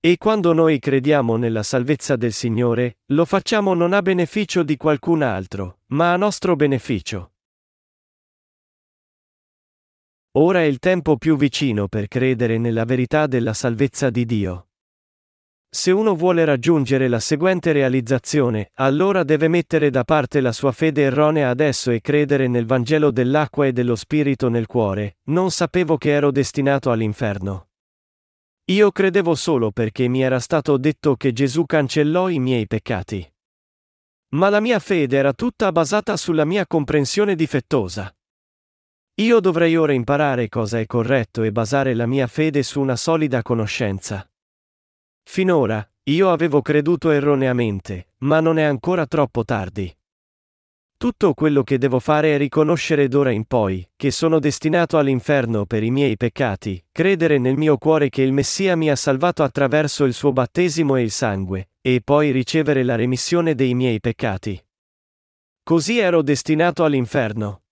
E quando noi crediamo nella salvezza del Signore, lo facciamo non a beneficio di qualcun altro, ma a nostro beneficio. Ora è il tempo più vicino per credere nella verità della salvezza di Dio. Se uno vuole raggiungere la seguente realizzazione, allora deve mettere da parte la sua fede erronea adesso e credere nel Vangelo dell'acqua e dello Spirito nel cuore, non sapevo che ero destinato all'inferno. Io credevo solo perché mi era stato detto che Gesù cancellò i miei peccati. Ma la mia fede era tutta basata sulla mia comprensione difettosa. Io dovrei ora imparare cosa è corretto e basare la mia fede su una solida conoscenza. Finora, io avevo creduto erroneamente, ma non è ancora troppo tardi. Tutto quello che devo fare è riconoscere d'ora in poi, che sono destinato all'inferno per i miei peccati, credere nel mio cuore che il Messia mi ha salvato attraverso il suo battesimo e il sangue, e poi ricevere la remissione dei miei peccati. Così ero destinato all'inferno.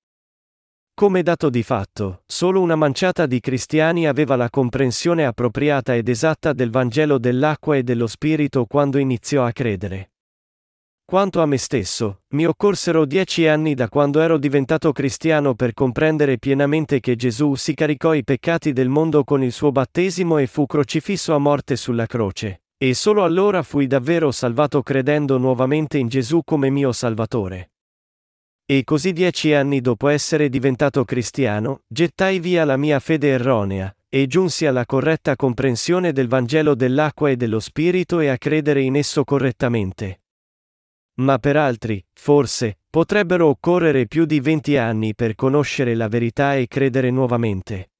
Come dato di fatto, solo una manciata di cristiani aveva la comprensione appropriata ed esatta del Vangelo dell'acqua e dello Spirito quando iniziò a credere. Quanto a me stesso, mi occorsero dieci anni da quando ero diventato cristiano per comprendere pienamente che Gesù si caricò i peccati del mondo con il suo battesimo e fu crocifisso a morte sulla croce, e solo allora fui davvero salvato credendo nuovamente in Gesù come mio Salvatore. E così dieci anni dopo essere diventato cristiano, gettai via la mia fede erronea, e giunsi alla corretta comprensione del Vangelo dell'acqua e dello Spirito e a credere in esso correttamente. Ma per altri, forse, potrebbero occorrere più di venti anni per conoscere la verità e credere nuovamente.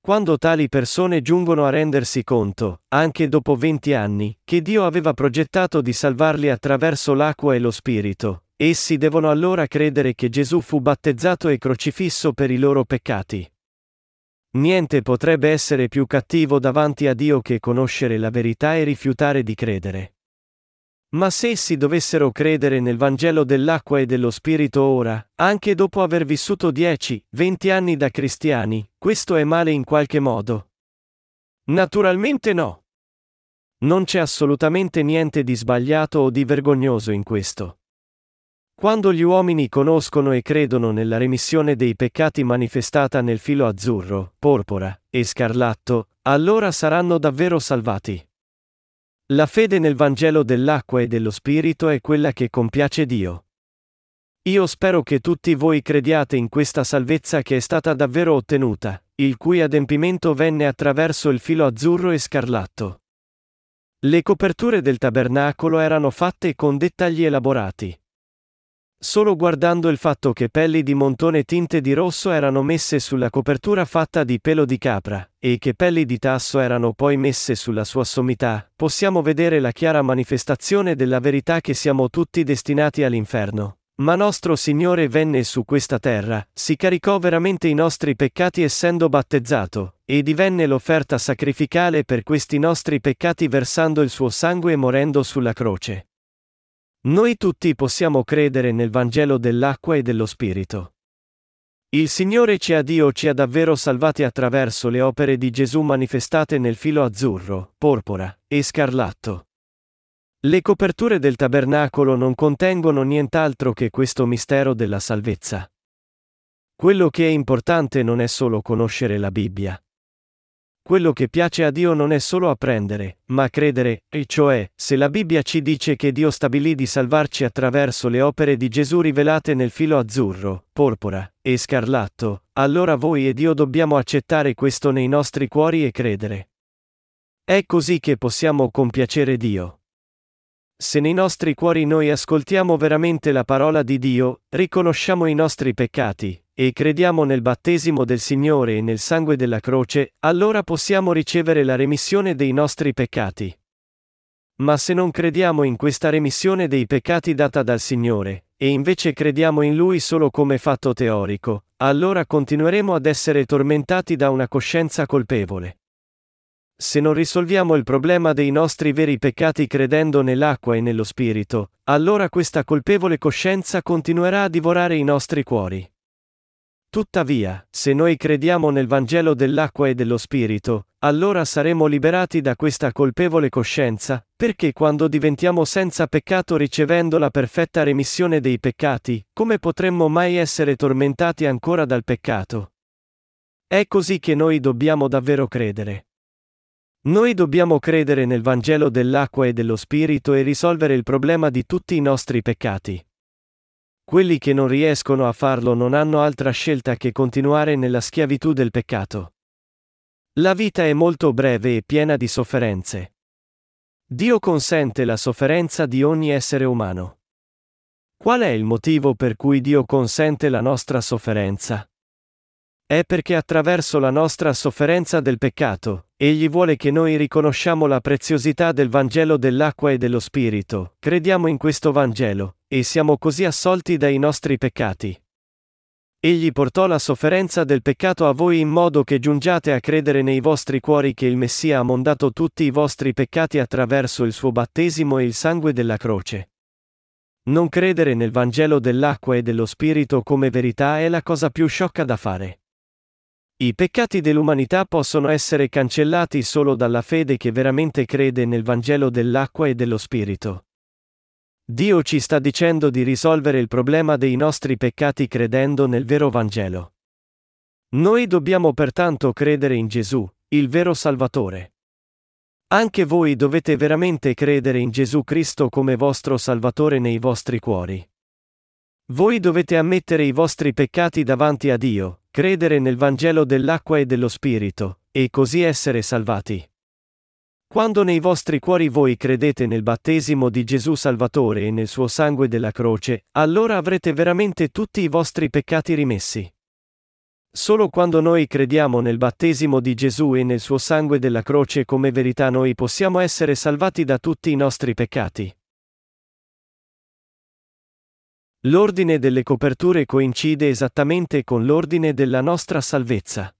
Quando tali persone giungono a rendersi conto, anche dopo venti anni, che Dio aveva progettato di salvarli attraverso l'acqua e lo Spirito, Essi devono allora credere che Gesù fu battezzato e crocifisso per i loro peccati. Niente potrebbe essere più cattivo davanti a Dio che conoscere la verità e rifiutare di credere. Ma se essi dovessero credere nel Vangelo dell'acqua e dello Spirito ora, anche dopo aver vissuto 10, 20 anni da cristiani, questo è male in qualche modo? Naturalmente no. Non c'è assolutamente niente di sbagliato o di vergognoso in questo. Quando gli uomini conoscono e credono nella remissione dei peccati manifestata nel filo azzurro, porpora e scarlatto, allora saranno davvero salvati. La fede nel Vangelo dell'acqua e dello Spirito è quella che compiace Dio. Io spero che tutti voi crediate in questa salvezza che è stata davvero ottenuta, il cui adempimento venne attraverso il filo azzurro e scarlatto. Le coperture del tabernacolo erano fatte con dettagli elaborati. Solo guardando il fatto che pelli di montone tinte di rosso erano messe sulla copertura fatta di pelo di capra, e che pelli di tasso erano poi messe sulla sua sommità, possiamo vedere la chiara manifestazione della verità che siamo tutti destinati all'inferno. Ma nostro Signore venne su questa terra, si caricò veramente i nostri peccati essendo battezzato, e divenne l'offerta sacrificale per questi nostri peccati versando il suo sangue e morendo sulla croce. Noi tutti possiamo credere nel Vangelo dell'acqua e dello Spirito. Il Signore ci ha Dio ci ha davvero salvati attraverso le opere di Gesù manifestate nel filo azzurro, porpora e scarlatto. Le coperture del tabernacolo non contengono nient'altro che questo mistero della salvezza. Quello che è importante non è solo conoscere la Bibbia. Quello che piace a Dio non è solo apprendere, ma credere, e cioè, se la Bibbia ci dice che Dio stabilì di salvarci attraverso le opere di Gesù rivelate nel filo azzurro, porpora e scarlatto, allora voi ed io dobbiamo accettare questo nei nostri cuori e credere. È così che possiamo compiacere Dio. Se nei nostri cuori noi ascoltiamo veramente la parola di Dio, riconosciamo i nostri peccati, e crediamo nel battesimo del Signore e nel sangue della croce, allora possiamo ricevere la remissione dei nostri peccati. Ma se non crediamo in questa remissione dei peccati data dal Signore, e invece crediamo in Lui solo come fatto teorico, allora continueremo ad essere tormentati da una coscienza colpevole. Se non risolviamo il problema dei nostri veri peccati credendo nell'acqua e nello Spirito, allora questa colpevole coscienza continuerà a divorare i nostri cuori. Tuttavia, se noi crediamo nel Vangelo dell'acqua e dello Spirito, allora saremo liberati da questa colpevole coscienza, perché quando diventiamo senza peccato ricevendo la perfetta remissione dei peccati, come potremmo mai essere tormentati ancora dal peccato? È così che noi dobbiamo davvero credere. Noi dobbiamo credere nel Vangelo dell'acqua e dello Spirito e risolvere il problema di tutti i nostri peccati. Quelli che non riescono a farlo non hanno altra scelta che continuare nella schiavitù del peccato. La vita è molto breve e piena di sofferenze. Dio consente la sofferenza di ogni essere umano. Qual è il motivo per cui Dio consente la nostra sofferenza? È perché attraverso la nostra sofferenza del peccato, Egli vuole che noi riconosciamo la preziosità del Vangelo dell'acqua e dello Spirito, crediamo in questo Vangelo, e siamo così assolti dai nostri peccati. Egli portò la sofferenza del peccato a voi in modo che giungiate a credere nei vostri cuori che il Messia ha mondato tutti i vostri peccati attraverso il suo battesimo e il sangue della croce. Non credere nel Vangelo dell'acqua e dello Spirito come verità è la cosa più sciocca da fare. I peccati dell'umanità possono essere cancellati solo dalla fede che veramente crede nel Vangelo dell'acqua e dello Spirito. Dio ci sta dicendo di risolvere il problema dei nostri peccati credendo nel vero Vangelo. Noi dobbiamo pertanto credere in Gesù, il vero Salvatore. Anche voi dovete veramente credere in Gesù Cristo come vostro Salvatore nei vostri cuori. Voi dovete ammettere i vostri peccati davanti a Dio, credere nel Vangelo dell'acqua e dello Spirito, e così essere salvati. Quando nei vostri cuori voi credete nel battesimo di Gesù Salvatore e nel suo sangue della croce, allora avrete veramente tutti i vostri peccati rimessi. Solo quando noi crediamo nel battesimo di Gesù e nel suo sangue della croce come verità noi possiamo essere salvati da tutti i nostri peccati. L'ordine delle coperture coincide esattamente con l'ordine della nostra salvezza.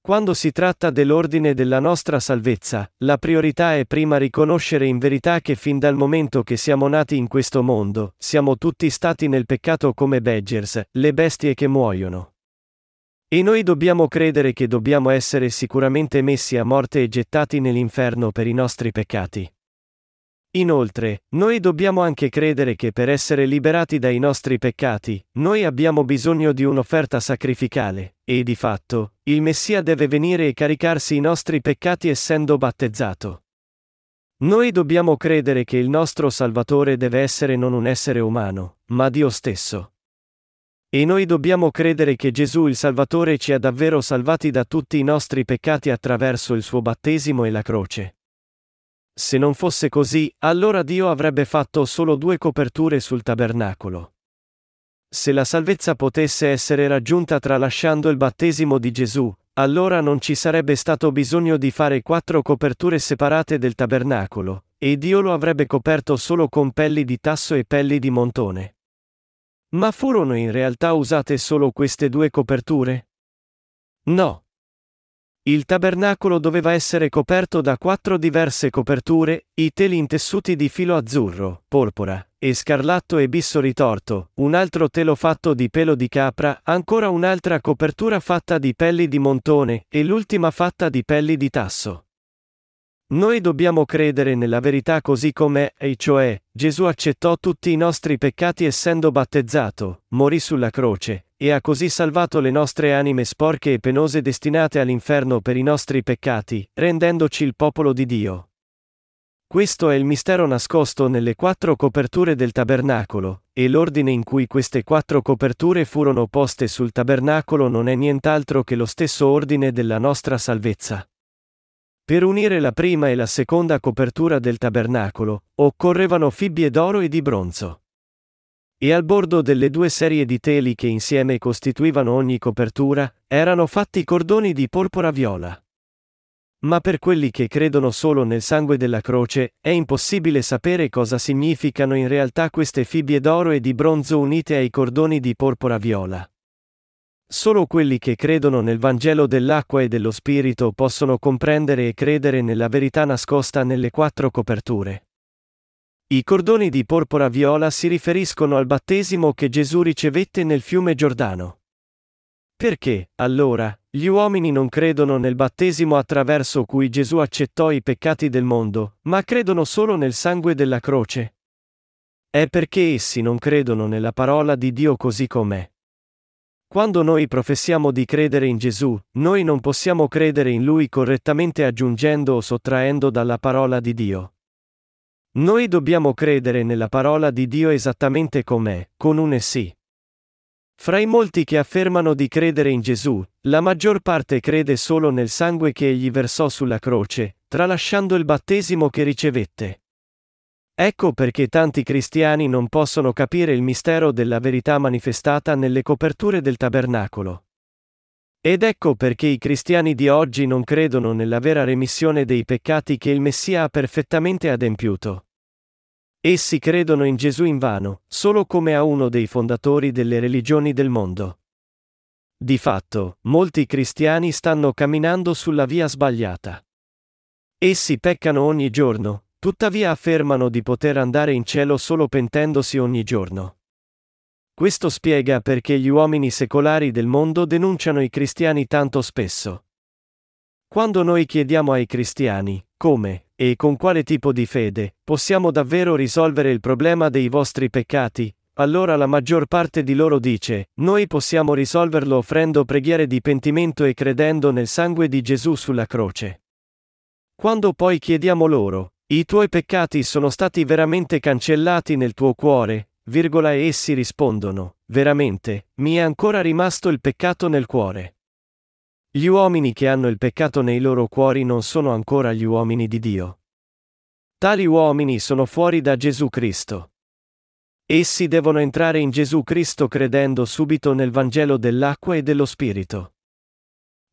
Quando si tratta dell'ordine della nostra salvezza, la priorità è prima riconoscere in verità che fin dal momento che siamo nati in questo mondo, siamo tutti stati nel peccato come Badgers, le bestie che muoiono. E noi dobbiamo credere che dobbiamo essere sicuramente messi a morte e gettati nell'inferno per i nostri peccati. Inoltre, noi dobbiamo anche credere che per essere liberati dai nostri peccati, noi abbiamo bisogno di un'offerta sacrificale, e di fatto, il Messia deve venire e caricarsi i nostri peccati essendo battezzato. Noi dobbiamo credere che il nostro Salvatore deve essere non un essere umano, ma Dio stesso. E noi dobbiamo credere che Gesù il Salvatore ci ha davvero salvati da tutti i nostri peccati attraverso il suo battesimo e la croce. Se non fosse così, allora Dio avrebbe fatto solo due coperture sul tabernacolo. Se la salvezza potesse essere raggiunta tralasciando il battesimo di Gesù, allora non ci sarebbe stato bisogno di fare quattro coperture separate del tabernacolo, e Dio lo avrebbe coperto solo con pelli di tasso e pelli di montone. Ma furono in realtà usate solo queste due coperture? No. Il tabernacolo doveva essere coperto da quattro diverse coperture, i teli intessuti di filo azzurro, porpora, e scarlatto e bisso ritorto, un altro telo fatto di pelo di capra, ancora un'altra copertura fatta di pelli di montone, e l'ultima fatta di pelli di tasso. Noi dobbiamo credere nella verità così com'è, e cioè, Gesù accettò tutti i nostri peccati essendo battezzato, morì sulla croce, e ha così salvato le nostre anime sporche e penose destinate all'inferno per i nostri peccati, rendendoci il popolo di Dio. Questo è il mistero nascosto nelle quattro coperture del tabernacolo, e l'ordine in cui queste quattro coperture furono poste sul tabernacolo non è nient'altro che lo stesso ordine della nostra salvezza. Per unire la prima e la seconda copertura del tabernacolo, occorrevano fibbie d'oro e di bronzo e al bordo delle due serie di teli che insieme costituivano ogni copertura, erano fatti cordoni di porpora viola. Ma per quelli che credono solo nel sangue della croce, è impossibile sapere cosa significano in realtà queste fibbie d'oro e di bronzo unite ai cordoni di porpora viola. Solo quelli che credono nel Vangelo dell'acqua e dello Spirito possono comprendere e credere nella verità nascosta nelle quattro coperture. I cordoni di porpora viola si riferiscono al battesimo che Gesù ricevette nel fiume Giordano. Perché, allora, gli uomini non credono nel battesimo attraverso cui Gesù accettò i peccati del mondo, ma credono solo nel sangue della croce? È perché essi non credono nella parola di Dio così com'è. Quando noi professiamo di credere in Gesù, noi non possiamo credere in Lui correttamente aggiungendo o sottraendo dalla parola di Dio. Noi dobbiamo credere nella parola di Dio esattamente com'è, con un e sì. Fra i molti che affermano di credere in Gesù, la maggior parte crede solo nel sangue che egli versò sulla croce, tralasciando il battesimo che ricevette. Ecco perché tanti cristiani non possono capire il mistero della verità manifestata nelle coperture del tabernacolo. Ed ecco perché i cristiani di oggi non credono nella vera remissione dei peccati che il Messia ha perfettamente adempiuto. Essi credono in Gesù in vano, solo come a uno dei fondatori delle religioni del mondo. Di fatto, molti cristiani stanno camminando sulla via sbagliata. Essi peccano ogni giorno, tuttavia affermano di poter andare in cielo solo pentendosi ogni giorno. Questo spiega perché gli uomini secolari del mondo denunciano i cristiani tanto spesso. Quando noi chiediamo ai cristiani, come, e con quale tipo di fede, possiamo davvero risolvere il problema dei vostri peccati, allora la maggior parte di loro dice, noi possiamo risolverlo offrendo preghiere di pentimento e credendo nel sangue di Gesù sulla croce. Quando poi chiediamo loro, i tuoi peccati sono stati veramente cancellati nel tuo cuore, virgola e essi rispondono, veramente, mi è ancora rimasto il peccato nel cuore. Gli uomini che hanno il peccato nei loro cuori non sono ancora gli uomini di Dio. Tali uomini sono fuori da Gesù Cristo. Essi devono entrare in Gesù Cristo credendo subito nel Vangelo dell'acqua e dello Spirito.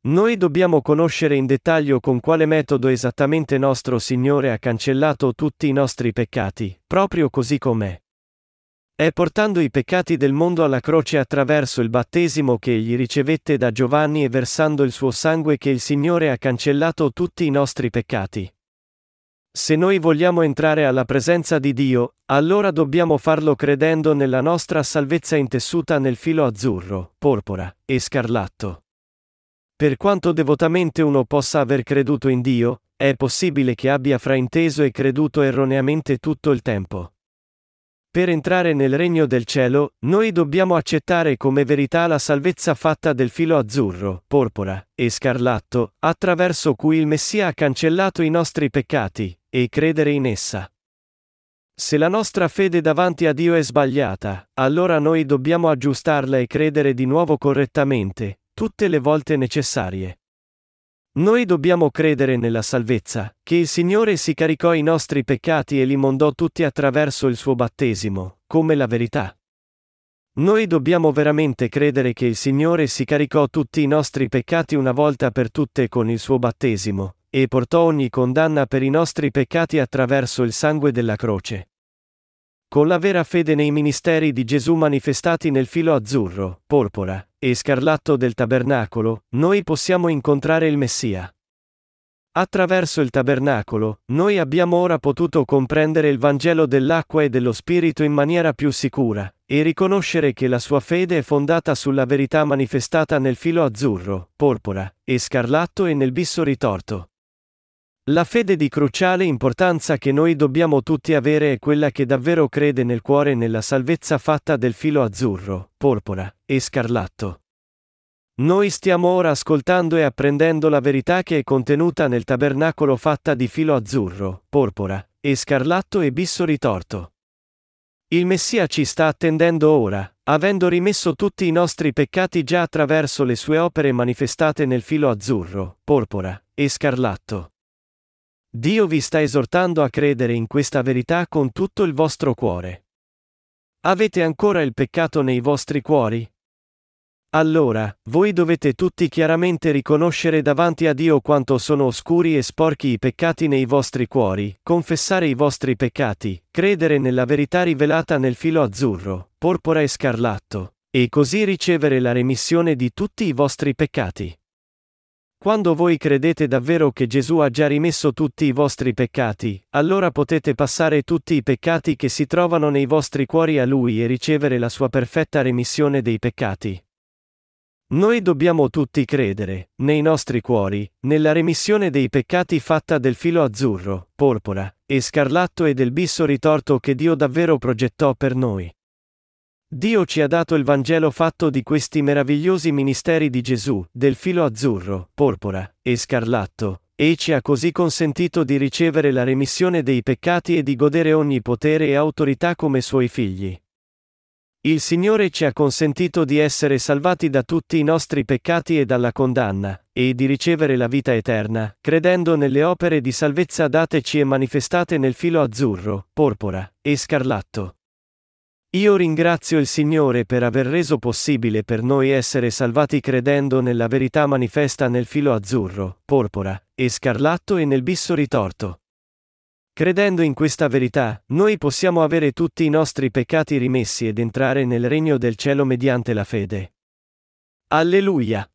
Noi dobbiamo conoscere in dettaglio con quale metodo esattamente nostro Signore ha cancellato tutti i nostri peccati, proprio così com'è. È portando i peccati del mondo alla croce attraverso il battesimo che egli ricevette da Giovanni e versando il suo sangue che il Signore ha cancellato tutti i nostri peccati. Se noi vogliamo entrare alla presenza di Dio, allora dobbiamo farlo credendo nella nostra salvezza intessuta nel filo azzurro, porpora e scarlatto. Per quanto devotamente uno possa aver creduto in Dio, è possibile che abbia frainteso e creduto erroneamente tutto il tempo. Per entrare nel regno del cielo, noi dobbiamo accettare come verità la salvezza fatta del filo azzurro, porpora e scarlatto, attraverso cui il Messia ha cancellato i nostri peccati, e credere in essa. Se la nostra fede davanti a Dio è sbagliata, allora noi dobbiamo aggiustarla e credere di nuovo correttamente, tutte le volte necessarie. Noi dobbiamo credere nella salvezza, che il Signore si caricò i nostri peccati e li mondò tutti attraverso il suo battesimo, come la verità. Noi dobbiamo veramente credere che il Signore si caricò tutti i nostri peccati una volta per tutte con il suo battesimo, e portò ogni condanna per i nostri peccati attraverso il sangue della croce. Con la vera fede nei ministeri di Gesù manifestati nel filo azzurro, porpora e scarlatto del tabernacolo, noi possiamo incontrare il Messia. Attraverso il tabernacolo, noi abbiamo ora potuto comprendere il Vangelo dell'acqua e dello Spirito in maniera più sicura, e riconoscere che la sua fede è fondata sulla verità manifestata nel filo azzurro, porpora e scarlatto e nel bisso ritorto. La fede di cruciale importanza che noi dobbiamo tutti avere è quella che davvero crede nel cuore nella salvezza fatta del filo azzurro, porpora e scarlatto. Noi stiamo ora ascoltando e apprendendo la verità che è contenuta nel tabernacolo fatta di filo azzurro, porpora e scarlatto e bisso ritorto. Il Messia ci sta attendendo ora, avendo rimesso tutti i nostri peccati già attraverso le sue opere manifestate nel filo azzurro, porpora e scarlatto. Dio vi sta esortando a credere in questa verità con tutto il vostro cuore. Avete ancora il peccato nei vostri cuori? Allora, voi dovete tutti chiaramente riconoscere davanti a Dio quanto sono oscuri e sporchi i peccati nei vostri cuori, confessare i vostri peccati, credere nella verità rivelata nel filo azzurro, porpora e scarlatto, e così ricevere la remissione di tutti i vostri peccati. Quando voi credete davvero che Gesù ha già rimesso tutti i vostri peccati, allora potete passare tutti i peccati che si trovano nei vostri cuori a Lui e ricevere la sua perfetta remissione dei peccati. Noi dobbiamo tutti credere, nei nostri cuori, nella remissione dei peccati fatta del filo azzurro, porpora, e scarlatto e del bisso ritorto che Dio davvero progettò per noi. Dio ci ha dato il Vangelo fatto di questi meravigliosi ministeri di Gesù, del filo azzurro, porpora e scarlatto, e ci ha così consentito di ricevere la remissione dei peccati e di godere ogni potere e autorità come suoi figli. Il Signore ci ha consentito di essere salvati da tutti i nostri peccati e dalla condanna, e di ricevere la vita eterna, credendo nelle opere di salvezza dateci e manifestate nel filo azzurro, porpora e scarlatto. Io ringrazio il Signore per aver reso possibile per noi essere salvati credendo nella verità manifesta nel filo azzurro, porpora, e scarlatto e nel bisso ritorto. Credendo in questa verità, noi possiamo avere tutti i nostri peccati rimessi ed entrare nel regno del cielo mediante la fede. Alleluia!